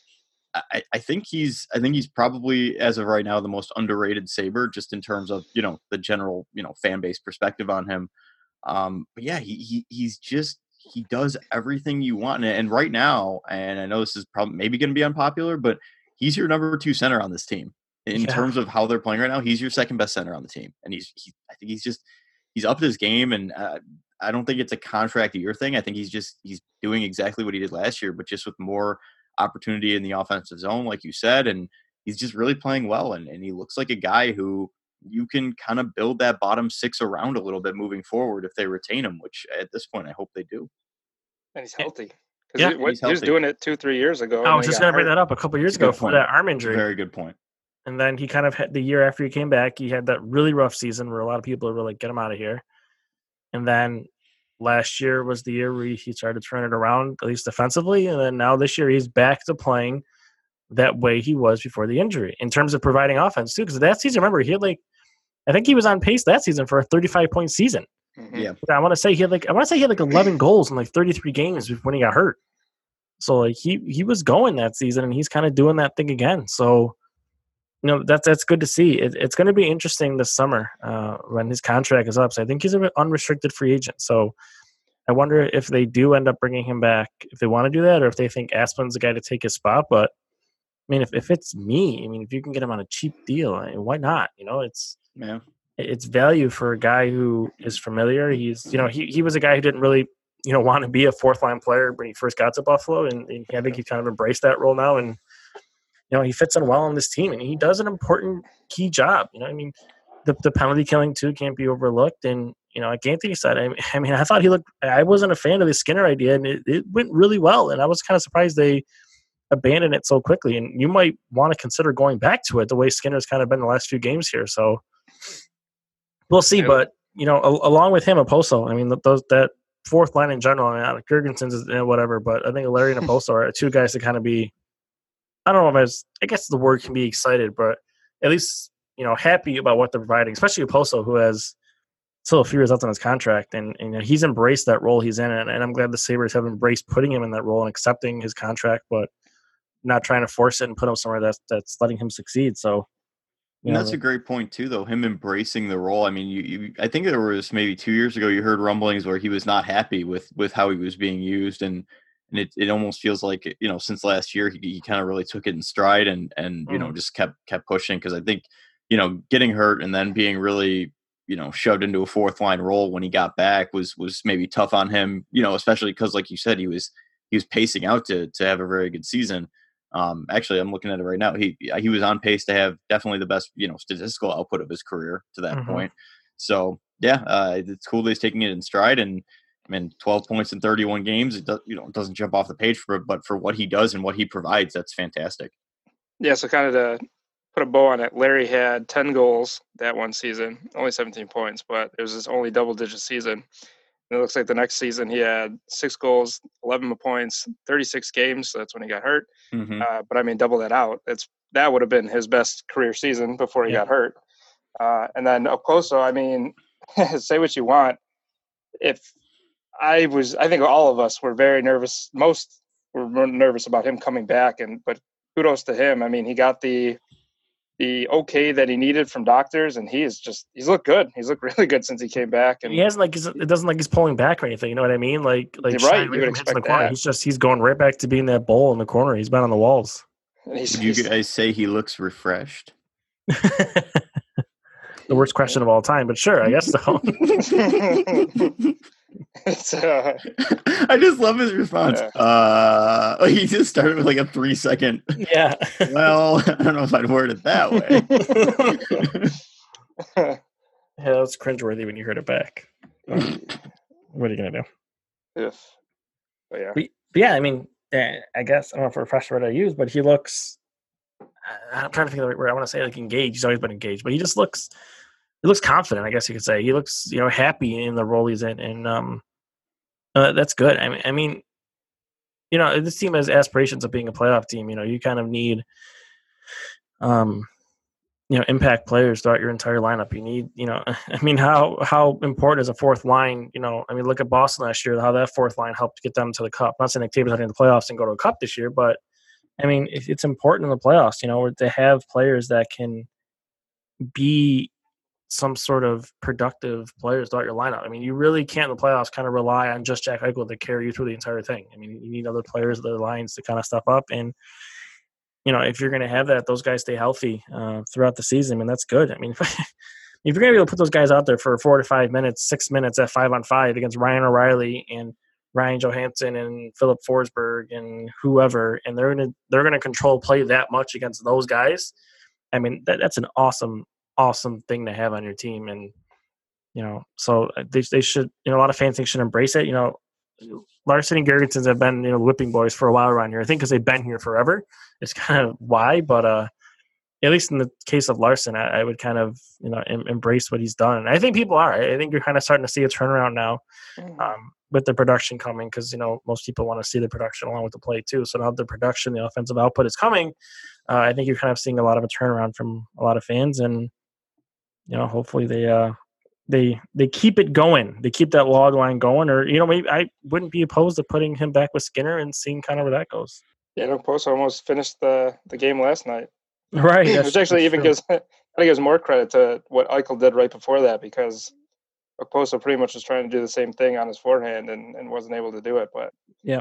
Speaker 3: I, I think he's I think he's probably as of right now the most underrated Saber, just in terms of you know the general you know fan base perspective on him. Um, but yeah, he, he he's just he does everything you want. And, and right now, and I know this is probably maybe going to be unpopular, but he's your number two center on this team in yeah. terms of how they're playing right now. He's your second best center on the team, and he's he, I think he's just he's up his game, and uh, I don't think it's a contract year thing. I think he's just he's doing exactly what he did last year, but just with more opportunity in the offensive zone, like you said, and he's just really playing well, and, and he looks like a guy who you can kind of build that bottom six around a little bit moving forward if they retain him, which at this point I hope they do.
Speaker 2: And he's healthy. Yeah, he, he was doing it two, three years ago.
Speaker 1: I was just going to bring that up a couple years ago for that arm injury.
Speaker 3: Very good point.
Speaker 1: And then he kind of had the year after he came back, he had that really rough season where a lot of people were like, "Get him out of here." And then last year was the year where he started turning it around, at least defensively. And then now this year he's back to playing that way he was before the injury in terms of providing offense too. Because that season, remember, he had like, I think he was on pace that season for a 35 point season.
Speaker 3: Mm-hmm. Yeah,
Speaker 1: I want to say he had like I want to say he had like 11 goals in like 33 games when he got hurt. So like he he was going that season, and he's kind of doing that thing again. So you know that's that's good to see. It, it's going to be interesting this summer uh, when his contract is up. So I think he's an unrestricted free agent. So I wonder if they do end up bringing him back, if they want to do that, or if they think Asplund's the guy to take his spot. But I mean, if, if it's me, I mean, if you can get him on a cheap deal, why not? You know, it's
Speaker 3: yeah,
Speaker 1: it's value for a guy who is familiar. He's you know he he was a guy who didn't really you know want to be a fourth line player when he first got to Buffalo, and, and I think he kind of embraced that role now and you know, he fits in well on this team and he does an important key job. You know, I mean, the, the penalty killing too can't be overlooked. And, you know, like Anthony said, I, I mean, I thought he looked, I wasn't a fan of the Skinner idea and it, it went really well. And I was kind of surprised they abandoned it so quickly. And you might want to consider going back to it the way Skinner's kind of been the last few games here. So we'll see. But, you know, a, along with him, Okposo, I mean, those, that fourth line in general, I mean, Girgensons is eh, whatever, but I think Larry and Okposo are two guys to kind of be I don't know if I I guess the word can be excited, but at least, you know, happy about what they're providing, especially Poso, who has still a few years left on his contract. And, and you know, he's embraced that role he's in. And, and I'm glad the Sabres have embraced putting him in that role and accepting his contract, but not trying to force it and put him somewhere that's, that's letting him succeed. So,
Speaker 3: and that's a great point too, though. Him embracing the role. I mean, you, you, I think there was maybe two years ago you heard rumblings where he was not happy with with how he was being used, and and it, it almost feels like you know since last year he, he kind of really took it in stride and and you mm. know just kept kept pushing because I think you know getting hurt and then being really you know shoved into a fourth line role when he got back was was maybe tough on him you know especially because like you said he was he was pacing out to to have a very good season um actually i'm looking at it right now he he was on pace to have definitely the best you know statistical output of his career to that mm-hmm. point so yeah uh, it's cool that he's taking it in stride and I mean, 12 points in 31 games, it does, you know, doesn't jump off the page for but for what he does and what he provides, that's fantastic.
Speaker 2: Yeah, so kind of to put a bow on it, Larry had 10 goals that one season, only 17 points, but it was his only double digit season. And it looks like the next season he had six goals, 11 points, 36 games. So that's when he got hurt. Mm-hmm. Uh, but I mean, double that out. It's that would have been his best career season before he yeah. got hurt. Uh, and then Okposo, I mean, say what you want. If I was I think all of us were very nervous. Most were nervous about him coming back, and but kudos to him. I mean, he got the the okay that he needed from doctors, and he is just he's looked good. He's looked really good since he came back. And
Speaker 1: he hasn't like it doesn't like he's pulling back or anything. You know what I mean? Like like
Speaker 2: right, you would expect
Speaker 1: the corner.
Speaker 2: That.
Speaker 1: He's just he's going right back to being that bowl in the corner. He's been on the walls.
Speaker 3: Would you guys say he looks refreshed?
Speaker 1: the worst question of all time, but sure, I guess so.
Speaker 2: uh,
Speaker 3: I just love his response. Yeah. Uh, he just started with like a three second.
Speaker 1: Yeah.
Speaker 3: well, I don't know if I'd word it that
Speaker 1: way. yeah, that's cringeworthy when you heard it back. what are you gonna do?
Speaker 2: If, but yeah,
Speaker 1: but, but yeah. I mean, I guess I don't know if a fresh word I use, but he looks. I'm trying to think of the right word. I want to say like engaged. He's always been engaged, but he just looks he looks confident. I guess you could say he looks you know happy in the role he's in, and um, uh, that's good. I mean, I mean, you know, this team has aspirations of being a playoff team. You know, you kind of need, um, you know, impact players throughout your entire lineup. You need, you know, I mean, how how important is a fourth line? You know, I mean, look at Boston last year, how that fourth line helped get them to the cup. I'm not saying the Tables are in the playoffs and go to a cup this year, but I mean, it's important in the playoffs. You know, to have players that can be some sort of productive players throughout your lineup. I mean, you really can't in the playoffs kind of rely on just Jack Eichel to carry you through the entire thing. I mean, you need other players, other lines to kind of step up. And, you know, if you're going to have that, those guys stay healthy uh, throughout the season, I mean, that's good. I mean, if, if you're going to be able to put those guys out there for four to five minutes, six minutes at five on five against Ryan O'Reilly and Ryan Johansen and Filip Forsberg and whoever, and they're going to they're going to control play that much against those guys. I mean, that, that's an awesome awesome thing to have on your team and you know so uh, they, they should you know a lot of fans think should embrace it you know Larsson and Girgensons have been you know whipping boys for a while around here. I think because they've been here forever. It's kind of why, but uh, at least in the case of Larsson, I, I would kind of you know em- embrace what he's done. And I think people are. I think you're kind of starting to see a turnaround now mm-hmm. um, with the production coming because you know most people want to see the production along with the play too. So now the production, the offensive output is coming. Uh, I think you're kind of seeing a lot of a turnaround from a lot of fans, and you know hopefully they uh, they they keep it going. They keep that log line going, or you know maybe I wouldn't be opposed to putting him back with Skinner and seeing kind of where that goes.
Speaker 2: Yeah, no, Post almost finished the the game last night.
Speaker 1: Right.
Speaker 2: Which actually even gives I think gives more credit to what Eichel did right before that because Okposo pretty much was trying to do the same thing on his forehand and, and wasn't able to do it. But
Speaker 1: yeah,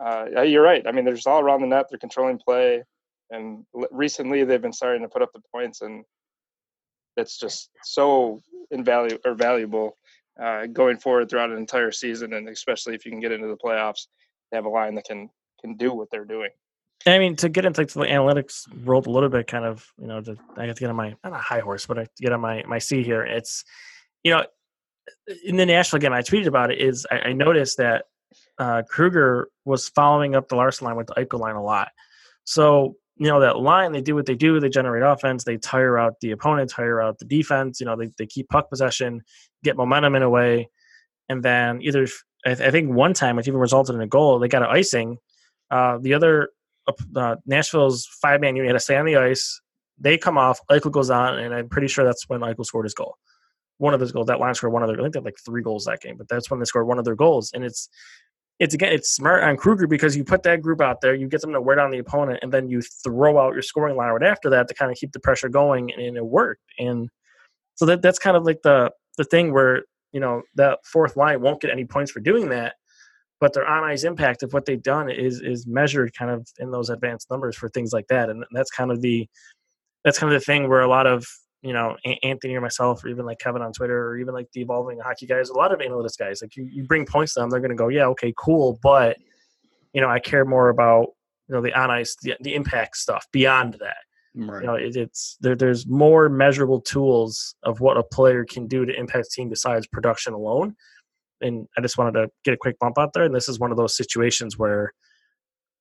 Speaker 2: uh, you're right. I mean, they're just all around the net. They're controlling play, and recently they've been starting to put up the points, and it's just so invaluable or valuable uh, going forward throughout an entire season, and especially if you can get into the playoffs, have a line that can can do what they're doing.
Speaker 1: I mean, to get into the analytics world a little bit, kind of, you know, to, I have to get on my not a high horse, but I get on my my seat here. It's, you know, in the national game, I tweeted about it. Is I, I noticed that uh, Krueger was following up the Larsson line with the Eichel line a lot. So you know that line, they do what they do. They generate offense. They tire out the opponent, tire out the defense. You know, they they keep puck possession, get momentum in a way, and then either I, th- I think one time it even resulted in a goal. They got an icing. Uh, the other uh, Nashville's five man unit had to stay on the ice. They come off. Eichel goes on, and I'm pretty sure that's when Eichel scored his goal. One of those goals. That line scored one of their. I think they had like three goals that game, but that's when they scored one of their goals. And it's it's again it's smart on Krueger because you put that group out there, you get them to wear down the opponent, and then you throw out your scoring line right after that to kind of keep the pressure going, and, and it worked. And so that that's kind of like the the thing where you know that fourth line won't get any points for doing that but their on ice impact of what they've done is is measured kind of in those advanced numbers for things like that, and that's kind of the that's kind of the thing where a lot of you know Anthony or myself or even like Kevin on Twitter or even like the evolving hockey guys, a lot of analytics guys, like you, you bring points to them, they're going to go, yeah, okay, cool, but you know I care more about you know the on ice the, the impact stuff beyond that. Right. You know, it, it's there. There's more measurable tools of what a player can do to impact team besides production alone and I just wanted to get a quick bump out there. And this is one of those situations where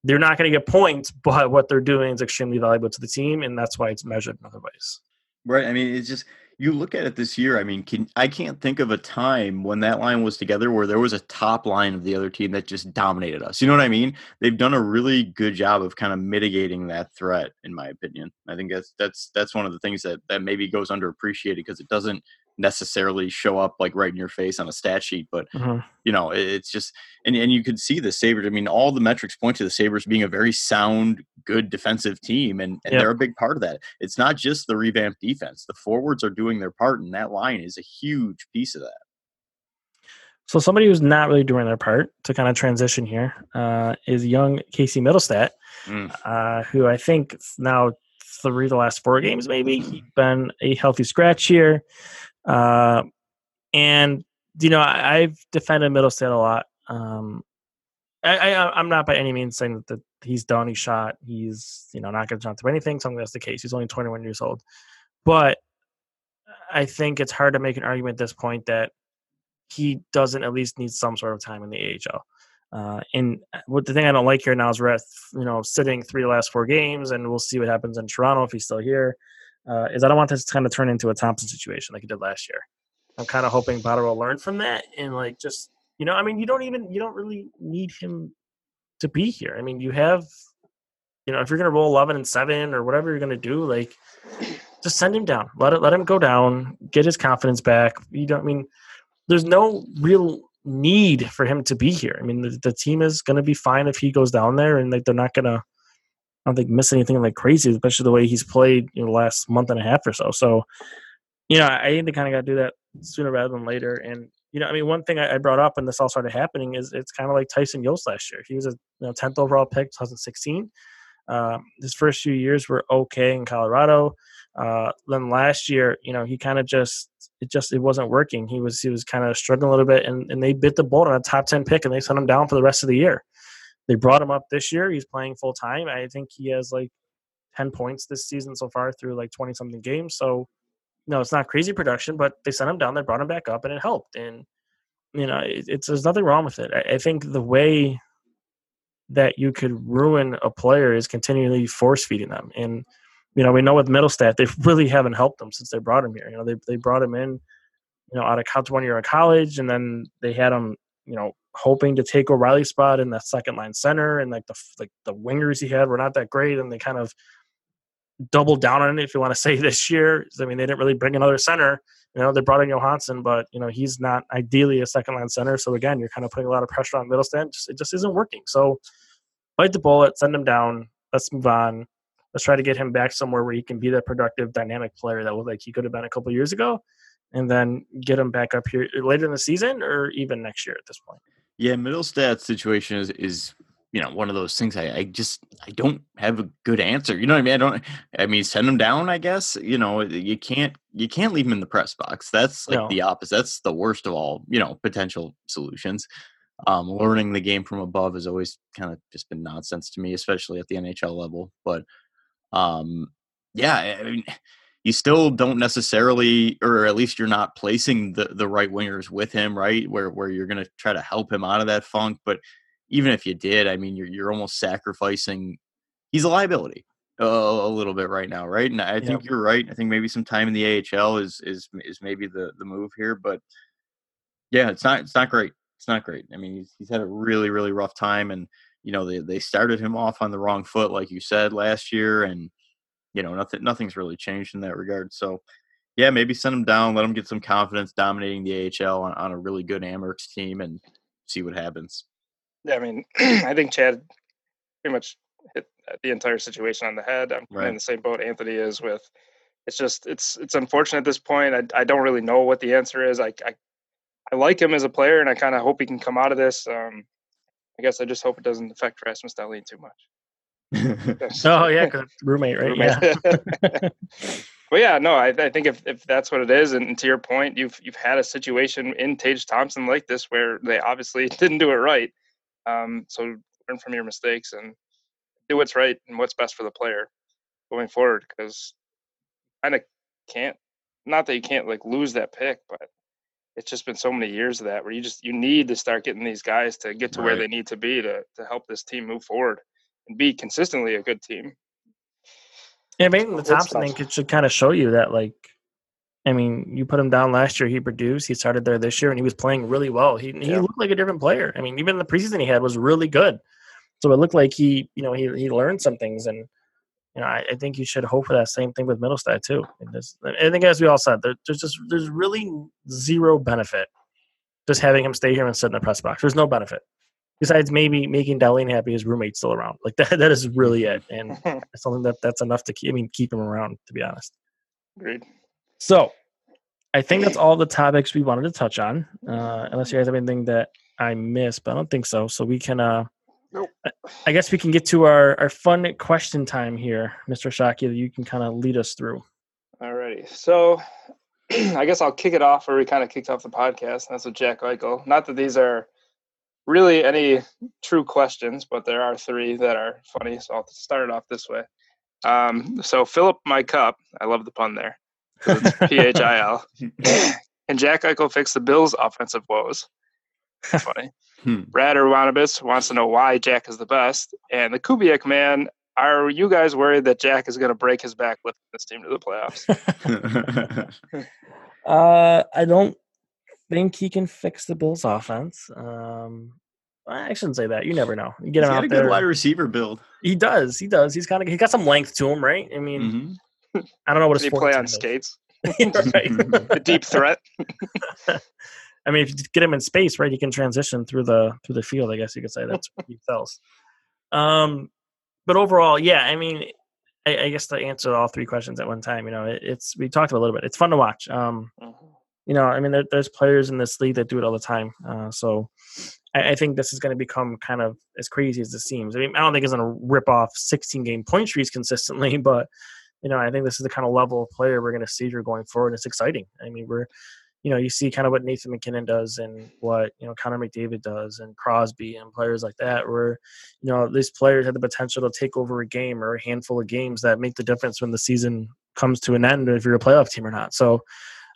Speaker 1: they're not going to get points, but what they're doing is extremely valuable to the team, and that's why it's measured in other ways.
Speaker 3: Right. I mean, it's just you look at it this year. I mean, can I can't think of a time when that line was together where there was a top line of the other team that just dominated us. You know what I mean? They've done a really good job of kind of mitigating that threat, in my opinion. I think that's that's that's one of the things that that maybe goes underappreciated because it doesn't necessarily show up like right in your face on a stat sheet, but mm-hmm. you know, it's just and and you can see the Sabres. I mean, all the metrics point to the Sabres being a very sound, good defensive team, and, and yep. they're a big part of that. It's not just the revamped defense. The forwards are doing their part, and that line is a huge piece of that.
Speaker 1: So somebody who's not really doing their part to kind of transition here uh, is young Casey Mittelstadt, mm. uh, who I think now three the last four games maybe he's been a healthy scratch here. Uh, and you know, I, have defended Mittelstadt a lot. Um, I, I, am not by any means saying that, that he's done. He's shot. He's you know not going to jump through anything. Something that's the case. He's only 21 years old, but I think it's hard to make an argument at this point that he doesn't at least need some sort of time in the AHL. Uh, and uh, what the thing I don't like here now is we're at you know sitting three the last four games, and we'll see what happens in Toronto if he's still here uh, is I don't want this to kind of turn into a Thompson situation like he did last year. I'm kind of hoping Potter will learn from that and like just you know I mean you don't even you don't really need him to be here. I mean you have you know if you're gonna roll 11 and seven or whatever you're gonna do like just send him down. Let it let him go down. Get his confidence back. You don't I mean there's no real need for him to be here. I mean the, the team is gonna be fine if he goes down there and like they're not gonna don't think miss anything like crazy, especially the way he's played you know, the last month and a half or so. So, you know, I think they kind of got to do that sooner rather than later. And you know, I mean, one thing I, I brought up when this all started happening is it's kind of like Tyson Jost last year. He was a you know, 10th overall pick, 2016. Um, his first few years were okay in Colorado. Uh, then last year, you know, he kind of just it just it wasn't working. He was he was kind of struggling a little bit, and, and they bit the bullet on a top 10 pick, and they sent him down for the rest of the year. They brought him up this year. He's playing full time. I think he has like 10 points this season so far through like 20 something games. So, no, it's not crazy production, but they sent him down. They brought him back up and it helped. And you know, it, it's there's nothing wrong with it. I, I think the way that you could ruin a player is continually force feeding them. And you know, we know with Mittelstadt, they really haven't helped them since they brought him here. You know, they they brought him in, you know, out of one year of college, and then they had him, you know, hoping to take O'Reilly's spot in that second line center, and like the like the wingers he had were not that great, and they kind of doubled down on it. If you want to say this year, I mean, they didn't really bring another center. You know, they brought in Johansson, but you know he's not ideally a second line center. So again, you're kind of putting a lot of pressure on Mittelstadt. Just, it just isn't working. So bite the bullet, send him down. Let's move on. Let's try to get him back somewhere where he can be that productive, dynamic player that like he could have been a couple years ago, and then get him back up here later in the season or even next year at this point.
Speaker 3: Yeah, Mittelstadt's situation is is you know one of those things I, I just i don't have a good answer you know what i mean i don't i mean send them down i guess you know you can't you can't leave them in the press box that's like no. the opposite that's the worst of all you know potential solutions um learning the game from above has always kind of just been nonsense to me especially at the nhl level but um yeah i mean you still don't necessarily or at least you're not placing the the right wingers with him right where where you're going to try to help him out of that funk but even if you did, I mean, you're you're almost sacrificing. He's a liability a, a little bit right now, right? And I think you're right. I think maybe some time in the AHL is is is maybe the the move here, but yeah, it's not it's not great. It's not great. I mean, he's he's had a really really rough time, and you know they they started him off on the wrong foot, like you said last year, and you know nothing nothing's really changed in that regard. So yeah, maybe send him down, let him get some confidence dominating the AHL on, on a really good Amerks team, and see what happens.
Speaker 2: Yeah, I mean, I think Chad pretty much hit the entire situation on the head. I'm right. in the same boat Anthony is with. It's just it's it's unfortunate at this point. I I don't really know what the answer is. I I, I like him as a player, and I kind of hope he can come out of this. Um, I guess I just hope it doesn't affect Rasmus Dahlin too much.
Speaker 1: oh yeah, roommate, right? Roommate. Yeah.
Speaker 2: but yeah, no, I, I think if, if that's what it is, and, and, to your point, you've you've had a situation in Tage Thompson like this where they obviously didn't do it right. Um, so learn from your mistakes and do what's right and what's best for the player going forward. Because kind of can't, not that you can't like lose that pick, but it's just been so many years of that where you just you need to start getting these guys to get to right. where they need to be to to help this team move forward and be consistently a good team.
Speaker 1: Yeah, maybe the Thompson thing it should kind of show you that like I mean, you put him down last year. He produced. He started there this year, and he was playing really well. He he looked like a different player. I mean, even the preseason he had was really good. So it looked like he, you know, he he learned some things, and you know, I, I think you should hope for that same thing with Mittelstadt too. I think, as we all said, there, there's just there's really zero benefit just having him stay here and sit in the press box. There's no benefit besides maybe making Dahlin happy. His roommate's still around. Like that. That is really it, and something that that's enough to keep. I mean, keep him around. To be honest.
Speaker 2: Agreed.
Speaker 1: So, I think that's all the topics we wanted to touch on. Uh, unless you guys have anything that I missed, but I don't think so. So we can. Uh, nope. I guess we can get to our our fun question time here, Mr. Shockey. That you can kind of lead us through.
Speaker 2: Alrighty. So, I guess I'll kick it off where we kind of kicked off the podcast. that's with Jack Eichel. Not that these are really any true questions, but there are three that are funny. So I'll start it off this way. Um, so Philip, my cup. I love the pun there. P H I L. And Jack Eichel fix the Bills' offensive woes? Funny. hmm. Brad Urbanibus wants to know why Jack is the best. And the Kubiak man, are you guys worried that Jack is going to break his back lifting this team to the playoffs?
Speaker 1: uh, I don't think he can fix the Bills' offense. Um, I shouldn't say that. You never know. You get
Speaker 3: He's
Speaker 1: him
Speaker 3: out
Speaker 1: a
Speaker 3: there.
Speaker 1: good
Speaker 3: wide receiver build.
Speaker 1: He does. He does. He's kind of He's got some length to him, right? I mean, mm-hmm. I don't know what
Speaker 2: Did he play on is. skates. the deep threat.
Speaker 1: I mean, if you get him in space, right, he can transition through the through the field. I guess you could say that's what he sells. Um, but overall, yeah, I mean, I, I, guess to answer all three questions at one time, you know, it, it's we talked about a little bit. It's fun to watch. Um, mm-hmm. You know, I mean, there, there's players in this league that do it all the time. Uh, so I, I, think this is going to become kind of as crazy as it seems. I mean, I don't think it's going to rip off 16 game point streaks consistently, but you know, I think this is the kind of level of player we're going to see here going forward. It's exciting. I mean, we're, you know, you see kind of what Nathan MacKinnon does and what, you know, Connor McDavid does and Crosby and players like that, where, you know, these players have the potential to take over a game or a handful of games that make the difference when the season comes to an end if you're a playoff team or not. So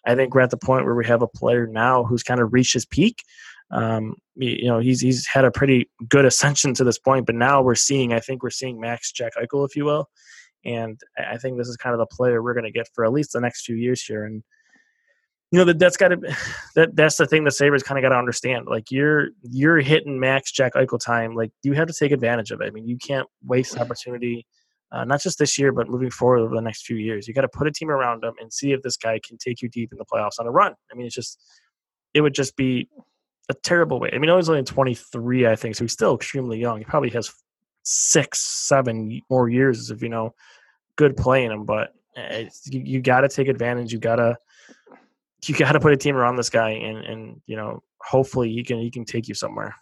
Speaker 1: I think we're at the point where we have a player now who's kind of reached his peak. Um, you know, he's he's had a pretty good ascension to this point, but now we're seeing, I think we're seeing Max Jack Eichel, if you will, and I think this is kind of the player we're going to get for at least the next few years here. And you know that that's got to that that's the thing the Sabres kind of got to understand. Like you're you're hitting max Jack Eichel time. Like you have to take advantage of it. I mean, you can't waste opportunity. Uh, not just this year, but moving forward over the next few years. You got to put a team around him and see if this guy can take you deep in the playoffs on a run. I mean, it's just, it would just be a terrible way. I mean, he's only 23, I think, so he's still extremely young. He probably has six, seven more years of you know good playing him. But eh, you, you got to take advantage. You got to you got to put a team around this guy, and and you know hopefully he can he can take you somewhere.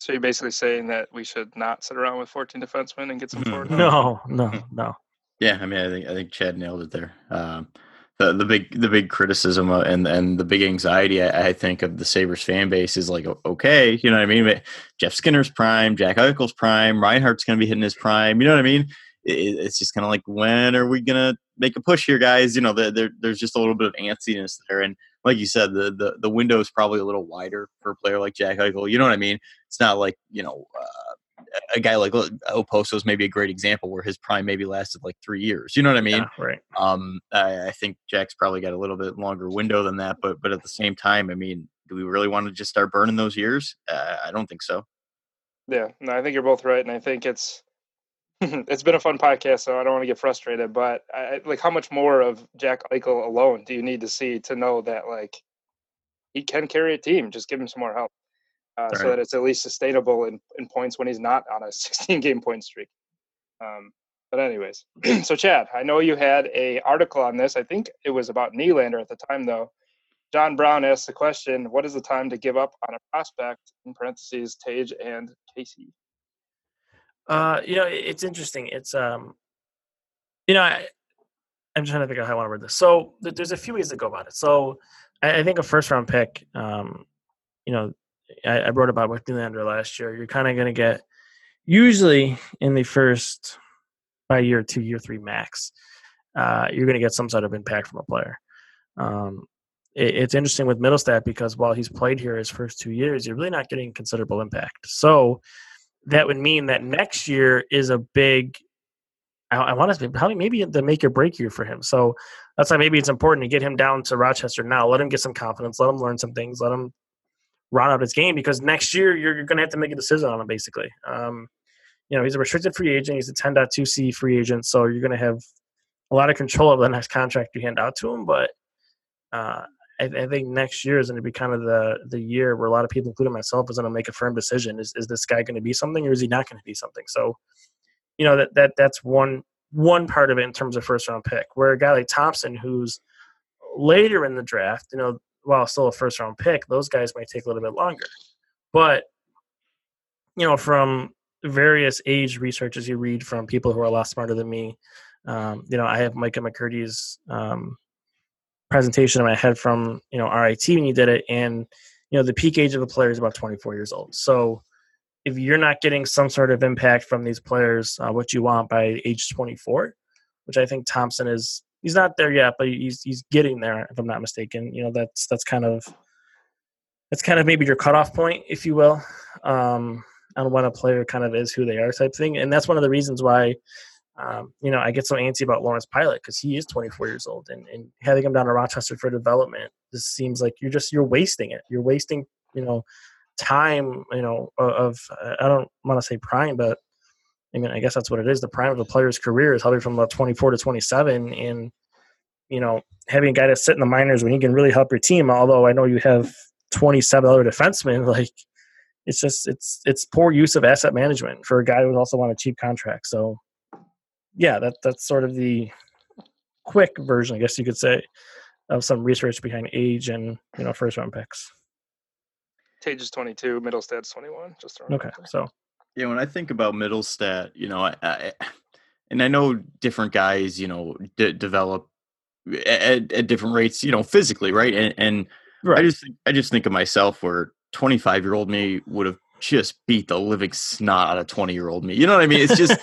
Speaker 2: So you're basically saying that we should not sit around with 14 defensemen and get some forward.
Speaker 1: No, no, no.
Speaker 3: Yeah, I mean, I think I think Chad nailed it there. Um, the the big the big criticism uh, and and the big anxiety I, I, think of the Sabres fan base is like okay, you know what I mean? But Jeff Skinner's prime, Jack Eichel's prime, Reinhart's going to be hitting his prime. You know what I mean? It, it's just kind of like when are we going to make a push here, guys? You know, the, there, there's just a little bit of antsiness there, and like you said, the the the window is probably a little wider for a player like Jack Eichel. You know what I mean? It's not like you know. Uh, a guy like Okposo is maybe a great example where his prime maybe lasted like three years. You know what I mean?
Speaker 1: Yeah, right.
Speaker 3: Um, I, I, think Jack's probably got a little bit longer window than that, but but at the same time, I mean, do we really want to just start burning those years? Uh, I don't think so.
Speaker 2: Yeah, no, I think you're both right, and I think it's it's been a fun podcast, so I don't want to get frustrated. But I, like, how much more of Jack Eichel alone do you need to see to know that like he can carry a team? Just give him some more help, uh, right. so that it's at least sustainable in, in points when he's not on a 16 game point streak. Um, but anyways, so Chad, I know you had a article on this. I think it was about Nylander at the time, though. John Brown asked the question, "What is the time to give up on a prospect?" In parentheses, Tage and Casey.
Speaker 1: Uh, you know, it's interesting. It's um, you know, I, I'm trying to figure out how I want to word this. So th- there's a few ways to go about it. So I, I think a first round pick, um, you know, I, I wrote about with Nylander last year. You're kind of going to get usually in the first by year two, year three max, uh, you're going to get some sort of impact from a player. Um, it, it's interesting with Mittelstadt because while he's played here his first two years, you're really not getting considerable impact. So that would mean that next year is a big I, I want to probably maybe the make or break year for him. So that's why maybe it's important to get him down to Rochester now. Let him get some confidence. Let him learn some things. Let him run out his game because next year you're, you're going to have to make a decision on him. Basically, um, you know he's a restricted free agent. He's a 10.2c free agent, so you're going to have a lot of control over the next contract you hand out to him. But uh, I, I, think next year is going to be kind of the the year where a lot of people, including myself, is going to make a firm decision: is is this guy going to be something, or is he not going to be something? So, you know that that that's one one part of it in terms of first round pick. Where a guy like Thompson, who's later in the draft, you know, while still a first round pick, those guys might take a little bit longer. But you know, from various age researches you read from people who are a lot smarter than me, um, you know, I have Micah McCurdy's um, presentation in my head from you know RIT when you did it, and you know the peak age of a player is about 24 years old. So if you're not getting some sort of impact from these players, uh, what you want by age 24, which I think Thompson is, he's not there yet, but he's he's getting there. If I'm not mistaken, you know that's that's kind of that's kind of maybe your cutoff point, if you will, um, on when a player kind of is who they are, type thing. And that's one of the reasons why um, you know, I get so antsy about Lawrence Pilut because he is 24 years old, and, and having him down to Rochester for development just seems like you're just you're wasting it. You're wasting, you know, time. You know, of I don't want to say prime, but I mean, I guess that's what it is. The prime of a player's career is probably from about 24 to 27, and you know, having a guy to sit in the minors when he can really help your team. Although I know you have 27 other defensemen, like it's just it's it's poor use of asset management for a guy who's also on a cheap contract. So yeah, that that's sort of the quick version, I guess you could say, of some research behind age and you know first round picks.
Speaker 2: Tage is 22, Mittelstadt's 21. Just
Speaker 1: okay. So
Speaker 3: yeah, when I think about Mittelstadt, you know, I, I, and I know different guys, you know, d- develop at, at, different rates, you know, physically, right? And, and right. I just I just think of myself where 25 year old me would have just beat the living snot out of 20 year old me. You know what I mean? It's just,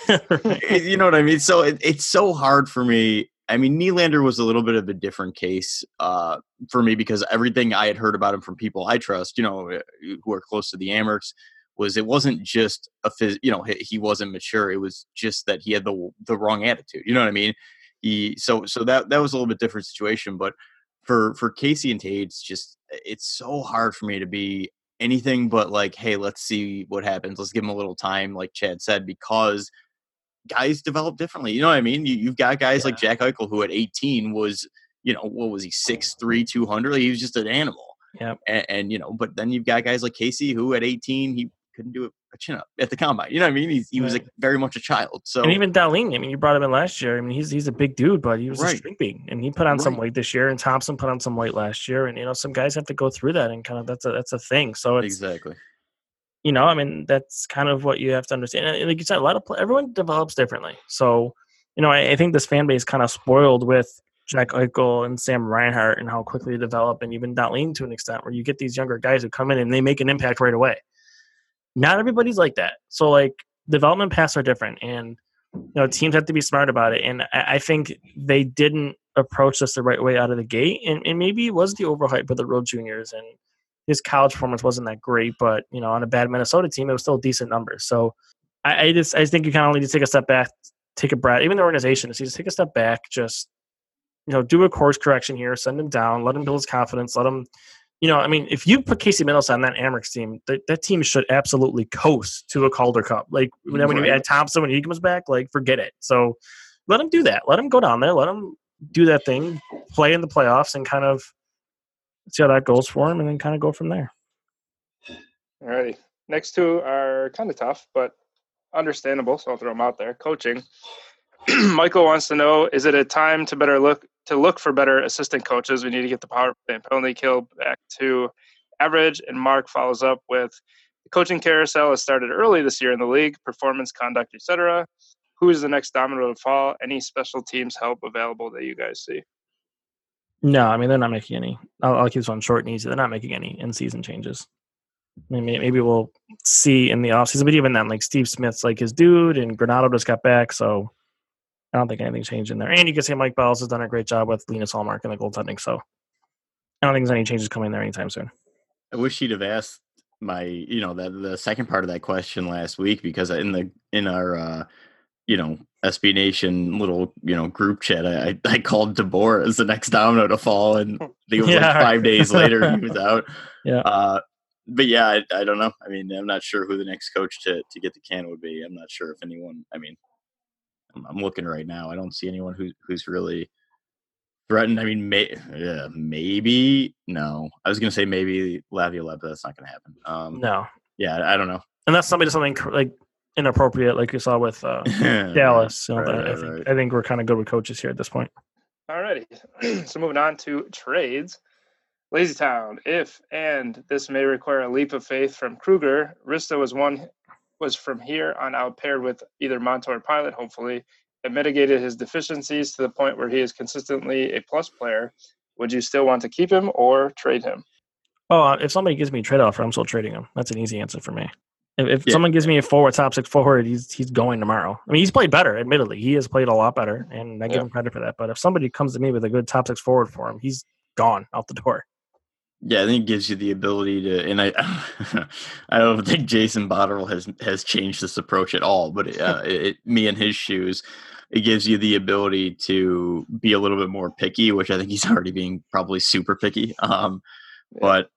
Speaker 3: you know what I mean? So it, it's so hard for me I mean, Nylander was a little bit of a different case uh, for me because everything I had heard about him from people I trust, you know, eh, who are close to the Amerks, was it wasn't just a phys- you know he, wasn't mature. It was just that he had the the wrong attitude. You know what I mean? He so so that that was a little bit different situation. But for for Casey and Tage, it's just it's so hard for me to be anything but like, hey, let's see what happens. Let's give him a little time, like Chad said, because guys develop differently. You know what I mean? You, have got guys yeah. like Jack Eichel who at 18 was, you know, what was he, 6'3", 200? He was just an animal.
Speaker 1: Yeah.
Speaker 3: And, and, you know, but then you've got guys like Casey who at 18, he couldn't do a chin up at the combine. You know what I mean? He's, he was like very much a child. So
Speaker 1: and even Dahlin, I mean, you brought him in last year. I mean, he's he's a big dude, but he was right. shrinking, and he put on right. some weight this year. And Thompson put on some weight last year, and you know, some guys have to go through that, and kind of that's a that's a thing. So
Speaker 3: exactly.
Speaker 1: You know, I mean, that's kind of what you have to understand. And like you said, a lot of everyone develops differently. So, you know, I, I think this fan base kind of spoiled with Jack Eichel and Sam Reinhart and how quickly they develop, and even Dahlin to an extent, where you get these younger guys who come in and they make an impact right away not everybody's like that. So like development paths are different, and you know teams have to be smart about it. And I, I think they didn't approach this the right way out of the gate, and, and maybe it was the overhype of the real Juniors and his college performance wasn't that great, but you know on a bad Minnesota team it was still decent numbers. So I, I just I think you kind of need to take a step back, take a breath. Even the organization, just take a step back, just you know do a course correction here, send him down, let him build his confidence, let him you know, I mean, if you put Casey Mittelstadt on that Amerks team, that, that team should absolutely coast to a Calder Cup. Like mm, when, right. when you add Thompson when he comes back, like forget it. So let him do that. Let him go down there. Let him do that thing, play in the playoffs, and kind of see how that goes for him, and then kind of go from there.
Speaker 2: Alrighty. Next two are kind of tough, but understandable. So I'll throw them out there. Coaching. Michael wants to know: Is it a time to better look to look for better assistant coaches? We need to get the power and penalty kill back to average. And Mark follows up with: The coaching carousel has started early this year in the league, performance, conduct, etc. Who is the next domino to fall? Any special teams help available that you guys see?
Speaker 1: No, I mean they're not making any. I'll, I'll keep this one short and easy. They're not making any in-season changes. Maybe, we'll see in the offseason, but even then, like Steve Smith's like his dude, and Granato just got back, so I don't think anything changed in there. And you can say Mike Bales has done a great job with Linus Ullmark and the goaltending. So I don't think there's any changes coming there anytime soon.
Speaker 3: I wish he'd have asked my, you know, that the second part of that question last week because in the in our, uh, you know, SB Nation little, you know, group chat, I I called DeBoer as the next domino to fall, and I think it was yeah. like five days later he was out.
Speaker 1: Yeah. Uh,
Speaker 3: but yeah, I, I don't know. I mean, I'm not sure who the next coach to to get the can would be. I'm not sure if anyone. I mean, I'm, I'm looking right now. I don't see anyone who who's really threatened. I mean, may, yeah, maybe no. I was gonna say maybe Laviolette, but that's not gonna happen. Um,
Speaker 1: no.
Speaker 3: Yeah, I don't know.
Speaker 1: Unless somebody does something like inappropriate, like you saw with uh, Dallas. You know, right, right, I think right. I think we're kind of good with coaches here at this point.
Speaker 2: Alrighty, so moving on to trades. Lazy Town, if and this may require a leap of faith from Krueger. Rista was one was from here on out paired with either Montour or Pilut, hopefully, it mitigated his deficiencies to the point where he is consistently a plus player. Would you still want to keep him or trade him?
Speaker 1: Oh, uh, if somebody gives me a trade offer, I'm still trading him. That's an easy answer for me. If, if yeah. someone gives me a forward, top six forward, he's he's going tomorrow. I mean, he's played better. Admittedly, he has played a lot better, and I give yeah. him credit for that. But if somebody comes to me with a good top six forward for him, he's gone out the door.
Speaker 3: Yeah, I think it gives you the ability to, and I, I don't think Jason Botterill has has changed this approach at all. But uh, it, me in his shoes, it gives you the ability to be a little bit more picky, which I think he's already being probably super picky. Um, but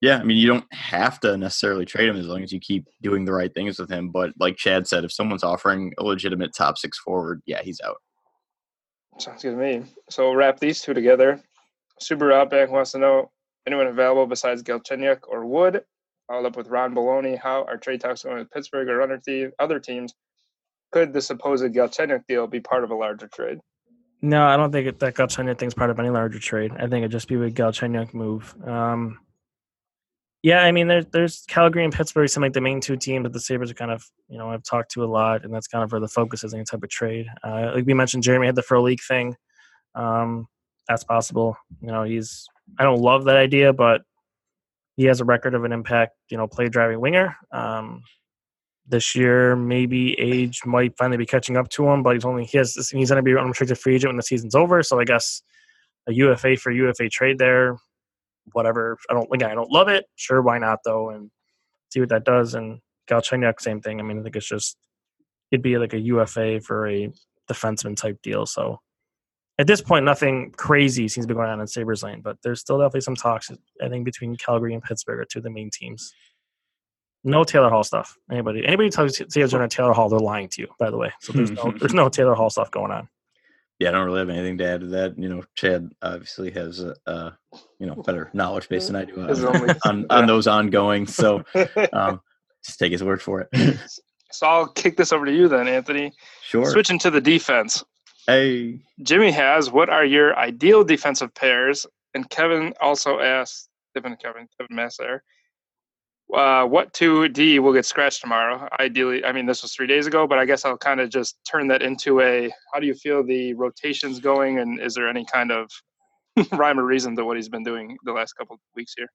Speaker 3: yeah, I mean, you don't have to necessarily trade him as long as you keep doing the right things with him. But like Chad said, if someone's offering a legitimate top six forward, yeah, he's out.
Speaker 2: Sounds good to me. So we'll wrap these two together. Super Outback wants to know anyone available besides Galchenyuk or Wood. Followed up with Ron Baloney. How are trade talks going with Pittsburgh or other, other teams? Could the supposed Galchenyuk deal be part of a larger trade?
Speaker 1: No, I don't think that Galchenyuk thing's part of any larger trade. I think it'd just be a Galchenyuk move. Um, yeah, I mean, there's there's Calgary and Pittsburgh seem like the main two teams that the Sabres are kind of, you know, I've talked to a lot, and that's kind of where the focus is any type of trade. Uh, like we mentioned, Jeremy had the Frolik thing. Um, that's possible. You know, he's I don't love that idea, but he has a record of an impact, you know, play driving winger. Um, this year. Maybe age might finally be catching up to him, but he's only he has he's going to be an unrestricted free agent when the season's over. So I guess a UFA for UFA trade there, whatever. I don't again I don't love it. Sure, why not though? And see what that does. And Galchenyuk, same thing. I mean, I think it's just it'd be like a UFA for a defenseman type deal. So at this point, nothing crazy seems to be going on in Sabres lane, but there's still definitely some talks. I think between Calgary and Pittsburgh are two of the main teams. No Taylor Hall stuff. Anybody anybody tells you Sabres are in Taylor Hall, they're lying to you. By the way, so there's no there's no Taylor Hall stuff going on.
Speaker 3: Yeah, I don't really have anything to add to that. You know, Chad obviously has a, a you know better knowledge base than I do on, on, on those ongoing. So um, just take his word for it.
Speaker 2: so I'll kick this over to you then, Anthony.
Speaker 3: Sure.
Speaker 2: Switching to the defense.
Speaker 3: Hey.
Speaker 2: Jimmy has, what are your ideal defensive pairs? And Kevin also asked, Kevin, Kevin, Kevin Masser, uh, what 2D will get scratched tomorrow? Ideally, I mean, this was three days ago, but I guess I'll kind of just turn that into a how do you feel the rotations going? And is there any kind of rhyme or reason to what he's been doing the last couple weeks here?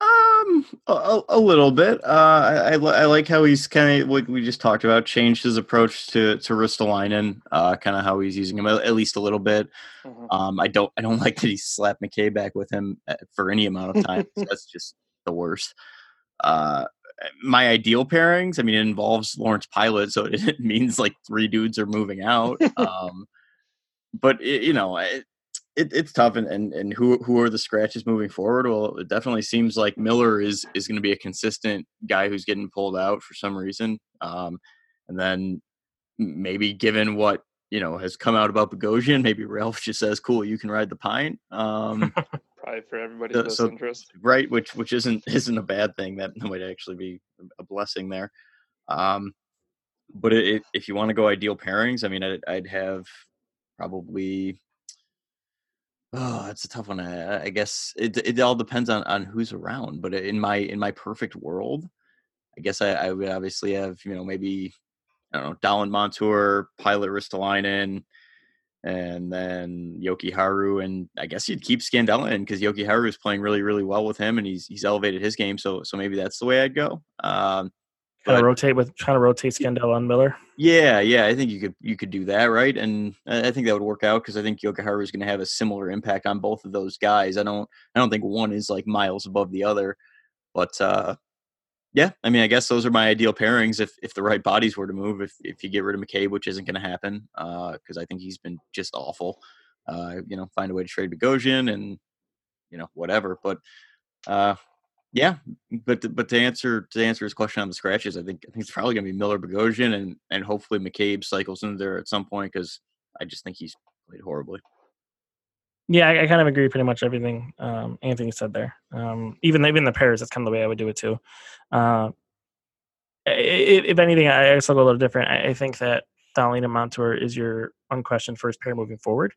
Speaker 3: Um, a, a little bit. Uh, I, I, like how he's kind of what we just talked about, changed his approach to to Ristolainen. Uh, kind of how he's using him at least a little bit. Mm-hmm. Um, I don't I don't like that he slapped McCabe back with him uh, for any amount of time. That's just the worst. Uh, my ideal pairings. I mean, it involves Lawrence Pilut, so it means like three dudes are moving out. Um, but it, you know, it, it, it's tough, and, and and who who are the scratches moving forward? Well, it definitely seems like Miller is is going to be a consistent guy who's getting pulled out for some reason. Um, and then maybe given what you know has come out about Bogosian, maybe Ralph just says, "Cool, you can ride the pine." Um,
Speaker 2: Probably for everybody's so, so, interest,
Speaker 3: right? Which which isn't isn't a bad thing. That might actually be a blessing there. Um, but it, it, if you want to go ideal pairings, I mean, I'd, I'd have probably Oh, that's a tough one. I, I guess it it all depends on on who's around. But in my in my perfect world, I guess I, I would obviously have you know maybe I don't know Dahlin Montour, Pilut Ristolainen, and then Jokiharju, and I guess you'd keep Scandella in because Jokiharju is playing really really well with him, and he's he's elevated his game. So so maybe that's the way I'd go. Um,
Speaker 1: Kind of rotate with trying to rotate Scandella on Miller.
Speaker 3: Yeah, yeah, I think you could you could do that, right? And I think that would work out because I think Jokiharju is going to have a similar impact on both of those guys. I don't I don't think one is like miles above the other, but uh, yeah, I mean, I guess those are my ideal pairings if if the right bodies were to move. If if you get rid of McCabe, which isn't going to happen, because uh, I think he's been just awful. Uh, you know, find a way to trade Bogosian and you know whatever. But uh, yeah, but but to answer to answer his question on the scratches, I think I think it's probably going to be Miller Bogosian and and hopefully McCabe cycles in there at some point because I just think he's played horribly.
Speaker 1: Yeah, I, I, kind of agree pretty much everything um, Anthony said there. Um, even even the pairs, that's kind of the way I would do it too. Uh, if, if, anything, I I'll go a little different. I, I think that Dahlin and Montour is your unquestioned first pair moving forward.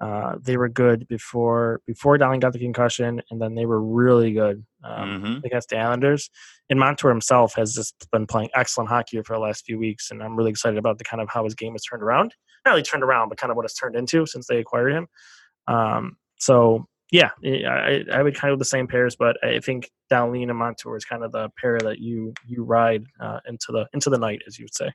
Speaker 1: Uh, they were good before before Dahlin got the concussion, and then they were really good um, mm-hmm. against the Islanders. And Montour himself has just been playing excellent hockey for the last few weeks, and I'm really excited about the kind of how his game has turned around. Not really turned around, but kind of what it's turned into since they acquired him. Um, so yeah, I, I would kind of the same pairs, but I think Dahlin and Montour is kind of the pair that you you ride uh, into the into the night, as you would say.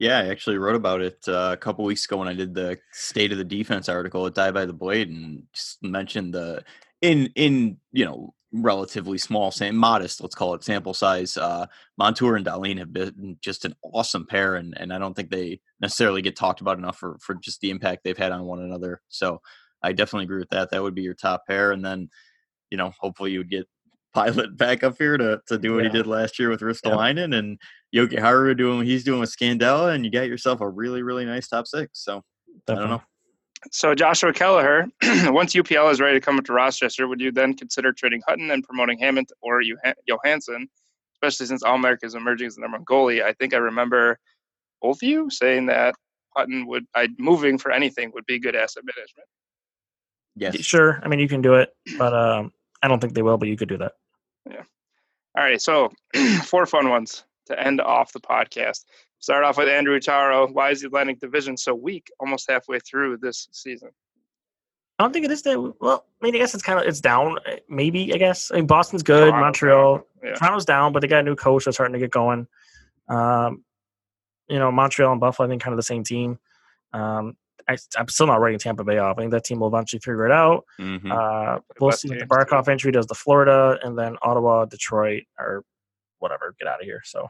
Speaker 3: Yeah, I actually wrote about it uh, a couple weeks ago when I did the state of the defense article at Die by the Blade, and just mentioned the in in you know relatively small, sam- modest, let's call it sample size. Uh, Montour and Dahlin have been just an awesome pair, and and I don't think they necessarily get talked about enough for for just the impact they've had on one another. So I definitely agree with that. That would be your top pair, and then you know hopefully you would get Pilut back up here to to do what yeah. he did last year with Ristolainen, yeah. and Jokiharju doing what he's doing with Scandella, and you got yourself a really, really nice top six. So Definitely. I don't know.
Speaker 2: So Joshua Kelleher, once UPL is ready to come up to Rochester, would you then consider trading Hutton and promoting Hammond or Johansson, especially since Ullmark is emerging as the number one goalie? I think I remember both of you saying that Hutton would, I moving for anything would be good asset management.
Speaker 1: Yes, sure. I mean, you can do it, but um, I don't think they will. But you could do that.
Speaker 2: Yeah. All right. So four fun ones to end off the podcast. Start off with Andrew Taro. Why is the Atlantic Division so weak almost halfway through this season?
Speaker 1: I don't think it is that. Well, I mean, I guess it's kind of it's down. Eh, maybe I guess. I mean, Boston's good. Toronto, Montreal, yeah. Toronto's down, but they got a new coach that's starting to get going. Um, you know, Montreal and Buffalo, I think, kind of the same team. Um, I, am still not writing Tampa Bay off. I think that team will eventually figure it out. Mm-hmm. Uh, we'll see what the Barkov entry does to Florida, and then Ottawa, Detroit, or whatever, get out of here. So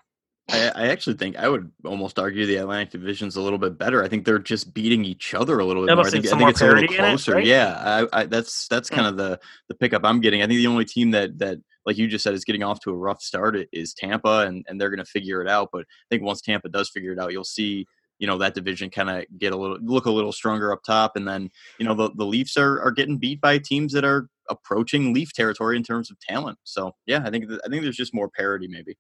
Speaker 3: I, I, actually think I would almost argue the Atlantic Division's a little bit better. I think they're just beating each other a little bit more. I think, I think it's a little closer. It, right? Yeah, I, that's that's hmm. kind of the the pickup I'm getting. I think the only team that that like you just said is getting off to a rough start is Tampa, and and they're going to figure it out. But I think once Tampa does figure it out, you'll see you know that division kind of get a little look a little stronger up top, and then you know the the Leafs are are getting beat by teams that are approaching Leaf territory in terms of talent. So yeah, I think I think there's just more parity maybe.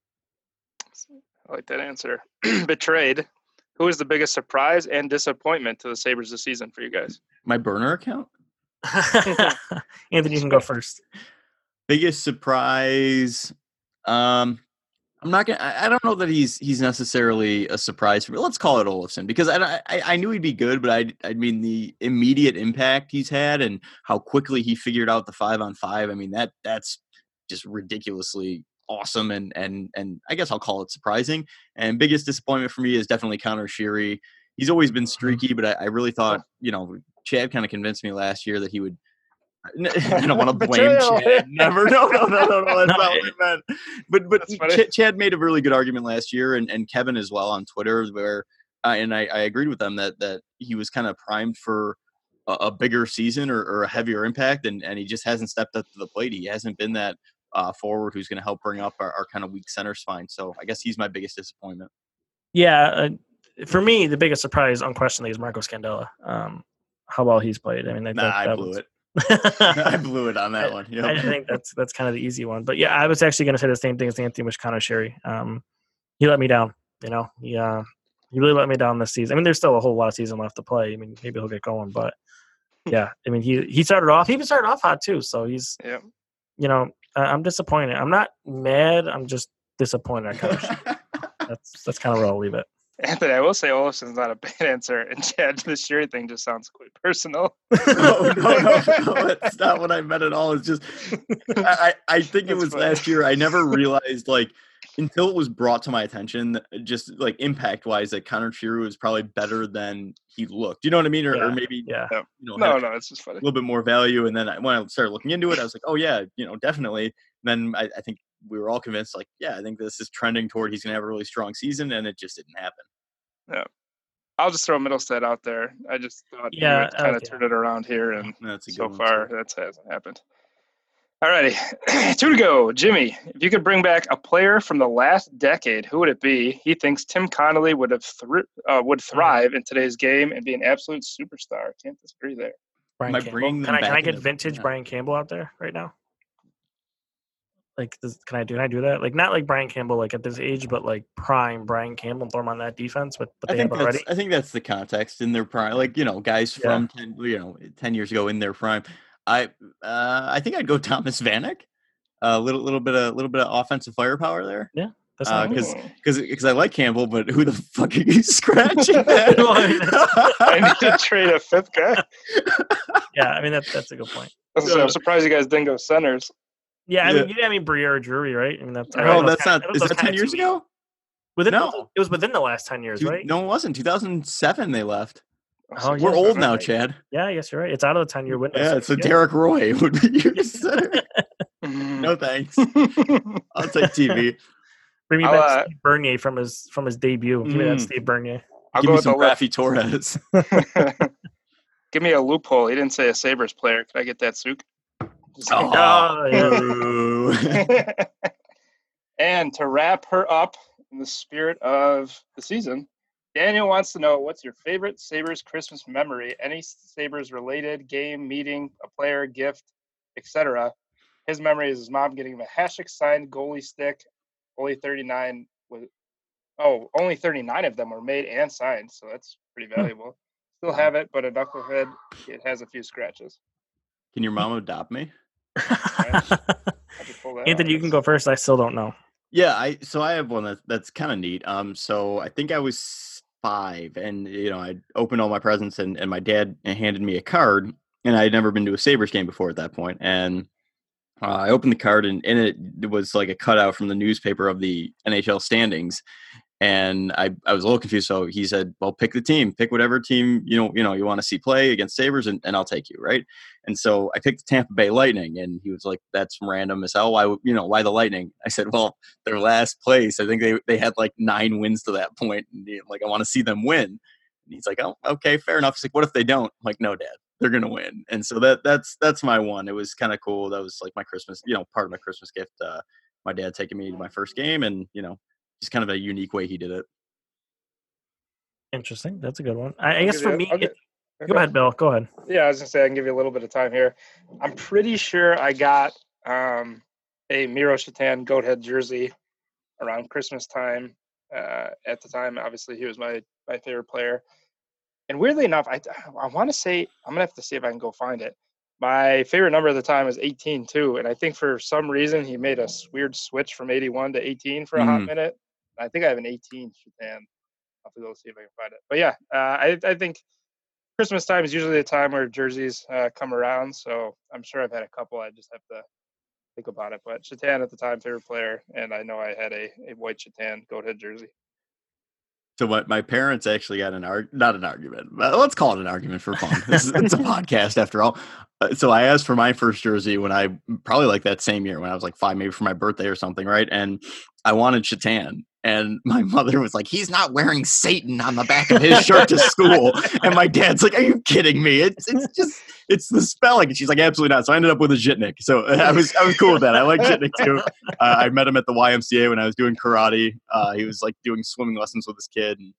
Speaker 2: I like that answer. Betrayed. Who is the biggest surprise and disappointment to the Sabres this season for you guys?
Speaker 3: My burner account?
Speaker 1: Anthony, you can go first.
Speaker 3: Biggest surprise. Um, I'm not gonna. I don't know that he's he's necessarily a surprise for me. Let's call it Olofsson because I, I I knew he'd be good, but I I mean the immediate impact he's had and how quickly he figured out the five on five. I mean that that's just ridiculously awesome and and and I guess I'll call it surprising. And biggest disappointment for me is definitely Conor Sheary. He's always been mm-hmm. streaky, but I, I really thought you know Chad kind of convinced me last year that he would. I don't want to blame Chad. Never. No, no, no, no, no. That's not what I meant. But but Ch- Chad made a really good argument last year, and, and Kevin as well on Twitter, where uh, and I, I agreed with them that that he was kind of primed for a, a bigger season or, or, a heavier impact, and, and he just hasn't stepped up to the plate. He hasn't been that uh, forward who's going to help bring up our, our, kind of weak center spine. So I guess he's my biggest disappointment.
Speaker 1: Yeah, uh, for me, the biggest surprise, unquestionably, is Marco Scandella. Um, how well he's played. I mean,
Speaker 3: that, nah, that, I blew was... it. I blew it on that
Speaker 1: I,
Speaker 3: one. Yep.
Speaker 1: I think that's that's kind of the easy one. But yeah, I was actually going to say the same thing as Anthony with Conor Sheary. Um, he let me down. You know, he uh, he really let me down this season. I mean, there's still a whole lot of season left to play. I mean, maybe he'll get going, but yeah, I mean, he he started off. He even started off hot too. So he's, yeah. you know, I'm disappointed. I'm not mad. I'm just disappointed. that's that's kind of where I'll leave it.
Speaker 2: Anthony, I will say Olofsson's not a bad answer, and Chad, the Sheary thing just sounds quite personal.
Speaker 3: no, no, no, no, that's not what I meant at all. It's just, I, I think that's it was funny. last year. I never realized like until it was brought to my attention, just like impact wise, that Conor Sheary was probably better than he looked. You know what I mean? Or,
Speaker 1: yeah.
Speaker 3: or maybe,
Speaker 1: yeah,
Speaker 3: you
Speaker 2: know, no, no, it's just funny.
Speaker 3: A little bit more value, and then I, when I started looking into it, I was like, oh yeah, you know, definitely. And then I, I think we were all convinced, like, yeah, I think this is trending toward he's going to have a really strong season, and it just didn't happen.
Speaker 2: Yeah. I'll just throw Mittelstadt out there. I just thought yeah, would kind of turn it around here, and so far that hasn't happened. Alrighty, two to go. Jimmy, if you could bring back a player from the last decade, who would it be? He thinks Tim Connolly would have thr- uh, would thrive in today's game and be an absolute superstar. Can't disagree there.
Speaker 1: Brian Campbell. Can I can I get vintage yeah. Brian Campbell out there right now? Like, does, can I do? Can I do that? Like, not like Brian Campbell, like at this age, but like prime Brian Campbell, throw him on that defense. But, but
Speaker 3: I think that's, already. I think that's the context in their prime. Like, you know, guys from 10, you know ten years ago in their prime. I uh, I think I'd go Thomas Vanek. A little little bit of little bit of offensive firepower there.
Speaker 1: Yeah.
Speaker 3: Because because because I like Campbell, but who the fuck are you scratching? I
Speaker 2: need to trade a fifth guy.
Speaker 1: yeah, I mean that's that's a good point.
Speaker 2: I'm surprised you guys didn't go centers.
Speaker 1: Yeah, I mean, yeah. I mean Briere Drury, right? I mean that's.
Speaker 3: Oh, that's not. Is that ten years ago?
Speaker 1: Within no, it was within the last ten years, right?
Speaker 3: No, it wasn't. Two thousand seven, they left. Oh, We're old now, right. Chad.
Speaker 1: Yeah, yes, you're right. It's out of the 10 year window.
Speaker 3: Yeah, so, Derek Roy would be your center. no thanks. I'll take TV.
Speaker 1: Bring me I'll, back uh, Steve Bernier from his from his debut. Give mm, me that mm. Steve Bernier.
Speaker 3: I'll Give me some Raffi Torres.
Speaker 2: Give me a loophole. He didn't say a Sabres player. Can I get that Souk?
Speaker 1: Oh,
Speaker 2: and to wrap her up in the spirit of the season, Daniel wants to know what's your favorite Sabres Christmas memory? Any Sabres related game, meeting, a player, gift, etc. His memory is his mom getting him a Hasek signed goalie stick. Only 39 was oh, only 39 of them were made and signed, so that's pretty hmm. valuable. Still have it, but a knucklehead it has a few scratches.
Speaker 3: Can your mom adopt me?
Speaker 1: Anthony, you can go first. I still don't know.
Speaker 3: Yeah, I so I have one that, that's kind of neat. Um, so I think I was five, and you know, I opened all my presents, and and my dad handed me a card, and I had never been to a Sabres game before at that point, and uh, I opened the card, and in it, it was like a cutout from the newspaper of the NHL standings, and I, I was a little confused. So he said, "Well, pick the team. Pick whatever team you know you know you want to see play against Sabres, and, and I'll take you." Right. And so I picked the Tampa Bay Lightning, and he was like, "That's random as hell. Why you know why the Lightning?" I said, "Well, their last place. I think they they had like nine wins to that point, and like I want to see them win." And he's like, "Oh, okay, fair enough." He's like, "What if they don't?" I'm like, "No, Dad, they're gonna win." And so that that's that's my one. It was kind of cool. That was like my Christmas, you know, part of my Christmas gift. Uh, my dad taking me to my first game, and you know, just kind of a unique way he did it.
Speaker 1: Interesting. That's a good one. I, I guess for me, it, go ahead, Bill. Go ahead.
Speaker 2: Yeah, I was gonna say I can give you a little bit of time here. I'm pretty sure I got um, a Miro Shatan goat head jersey around Christmas time. Uh, at the time, obviously, he was my my favorite player. And weirdly enough, I I want to say I'm gonna have to see if I can go find it. My favorite number at the time was 18 too, and I think for some reason he made a weird switch from 81 to 18 for a mm. hot minute. I think I have an 18 Shatan. I'll have to go see if I can find it. But yeah, uh, I, I think Christmas time is usually a time where jerseys uh, come around. So I'm sure I've had a couple. I just have to think about it. But Shatan at the time, favorite player, and I know I had a, a white Shatan goat head jersey.
Speaker 3: So my, my parents actually got an arg not an argument, but let's call it an argument for fun. Is, it's a podcast after all. Uh, so I asked for my first jersey when I probably like that same year when I was like five, maybe for my birthday or something, right? And I wanted Shatan, and my mother was like, "He's not wearing Satan on the back of his shirt to school." and my dad's like, "Are you kidding me? It's it's just it's the spelling." And she's like, "Absolutely not." So I ended up with a Zhitnik. So I was I was cool with that. I like Zhitnik too. Uh, I met him at the YMCA when I was doing karate. Uh, he was like doing swimming lessons with his kid, and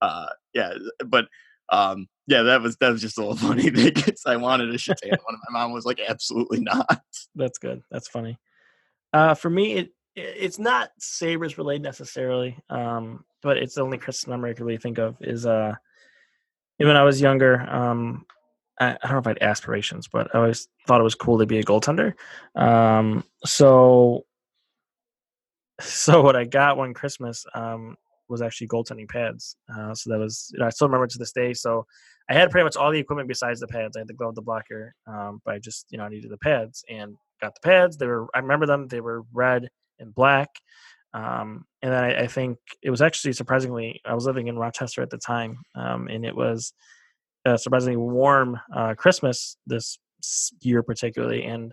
Speaker 3: uh, yeah, but. Um, yeah, that was that was just a little funny because I wanted a Shatan one. My mom was like, "Absolutely not."
Speaker 1: That's good. That's funny. Uh, for me, it it's not Sabres related necessarily, um, but it's the only Christmas number I can really think of is uh, when I was younger. Um, I, I, don't know if I had aspirations, but I always thought it was cool to be a goaltender. Um, so, so what I got one Christmas um, was actually goaltending pads. Uh, so that was, you know, I still remember to this day. So I had pretty much all the equipment besides the pads. I had the glove, the blocker, um, but I just, you know, I needed the pads and got the pads. They were, I remember them. They were red and black. Um, and then I, I, think it was actually surprisingly, I was living in Rochester at the time, um, and it was a surprisingly warm uh, Christmas this year, particularly. And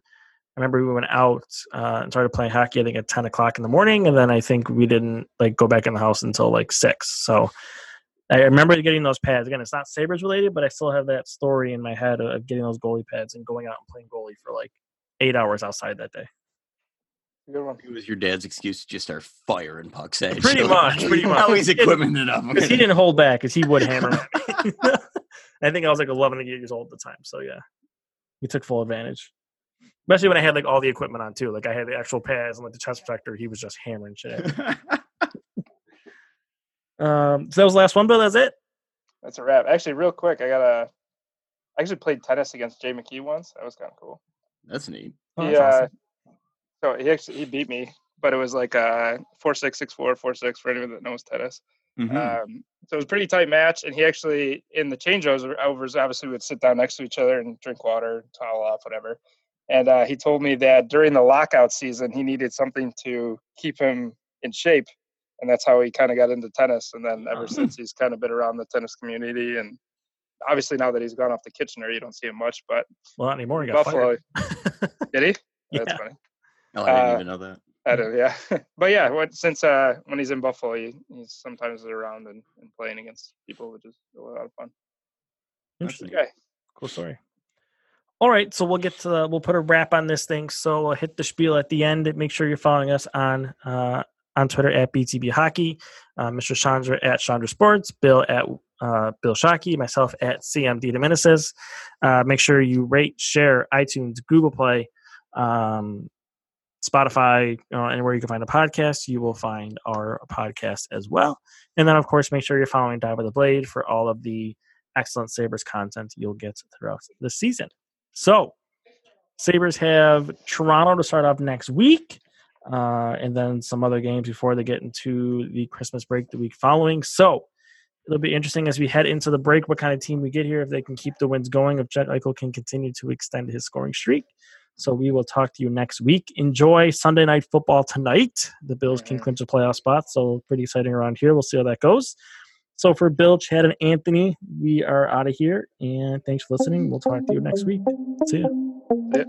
Speaker 1: I remember we went out uh, and started playing hockey, I think at 10 o'clock in the morning. And then I think we didn't like go back in the house until like six. So I remember getting those pads. Again, it's not Sabres related, but I still have that story in my head of getting those goalie pads and going out and playing goalie for like eight hours outside that day.
Speaker 3: Good one. It was your dad's excuse to just start firing pucks at
Speaker 1: Pretty much. Pretty much.
Speaker 3: How he's equipment enough.
Speaker 1: Because he didn't hold back, because he would hammer I think I was like 11 years old at the time. So yeah, he took full advantage. Especially when I had like all the equipment on too. Like I had the actual pads and like the chest protector. He was just hammering shit um, so that was the last one, Bill. That's it.
Speaker 2: That's a wrap. Actually, real quick, I got a. I actually played tennis against Jay McKee once. That was kind of cool.
Speaker 3: That's neat.
Speaker 2: Oh, that's yeah. Awesome. So he actually he beat me, but it was like uh four six six four four six for anyone that knows tennis. Mm-hmm. Um, so it was a pretty tight match, and he actually in the changeovers overs obviously would sit down next to each other and drink water, towel off, whatever. And uh, he told me that during the lockout season, he needed something to keep him in shape, and that's how he kind of got into tennis. And then ever since, he's kind of been around the tennis community. And obviously, now that he's gone off the Kitchener, you don't see him much. But
Speaker 1: well, not anymore. He got Buffalo,
Speaker 2: did he?
Speaker 1: Yeah. That's funny.
Speaker 3: Oh, I didn't uh, even know that.
Speaker 2: I don't. yeah. but yeah, what, since uh, when he's in Buffalo, he, he's sometimes around and, and playing against people, which is a lot of fun.
Speaker 1: Interesting. Okay. Cool story. All right, so we'll get to the, we'll put a wrap on this thing. So we'll hit the spiel at the end. Make sure you're following us on uh, on Twitter at BTB Hockey, uh, Mr. Sciandra at Sciandra Sports, Bill at uh, Bill Shockey, myself at CMD Dominicis. Uh, make sure you rate, share, iTunes, Google Play, um, Spotify, uh, anywhere you can find a podcast, you will find our podcast as well. And then, of course, make sure you're following Die by the Blade for all of the excellent Sabres content you'll get throughout the season. So, Sabres have Toronto to start off next week, uh, and then some other games before they get into the Christmas break the week following. So, it'll be interesting as we head into the break what kind of team we get here, if they can keep the wins going, if Jack Eichel can continue to extend his scoring streak. So we will talk to you next week. Enjoy Sunday night football tonight. The Bills can clinch a playoff spot, so pretty exciting around here. We'll see how that goes. So for Bill, Chad, and Anthony, we are out of here. And thanks for listening. We'll talk to you next week. See ya. Yeah.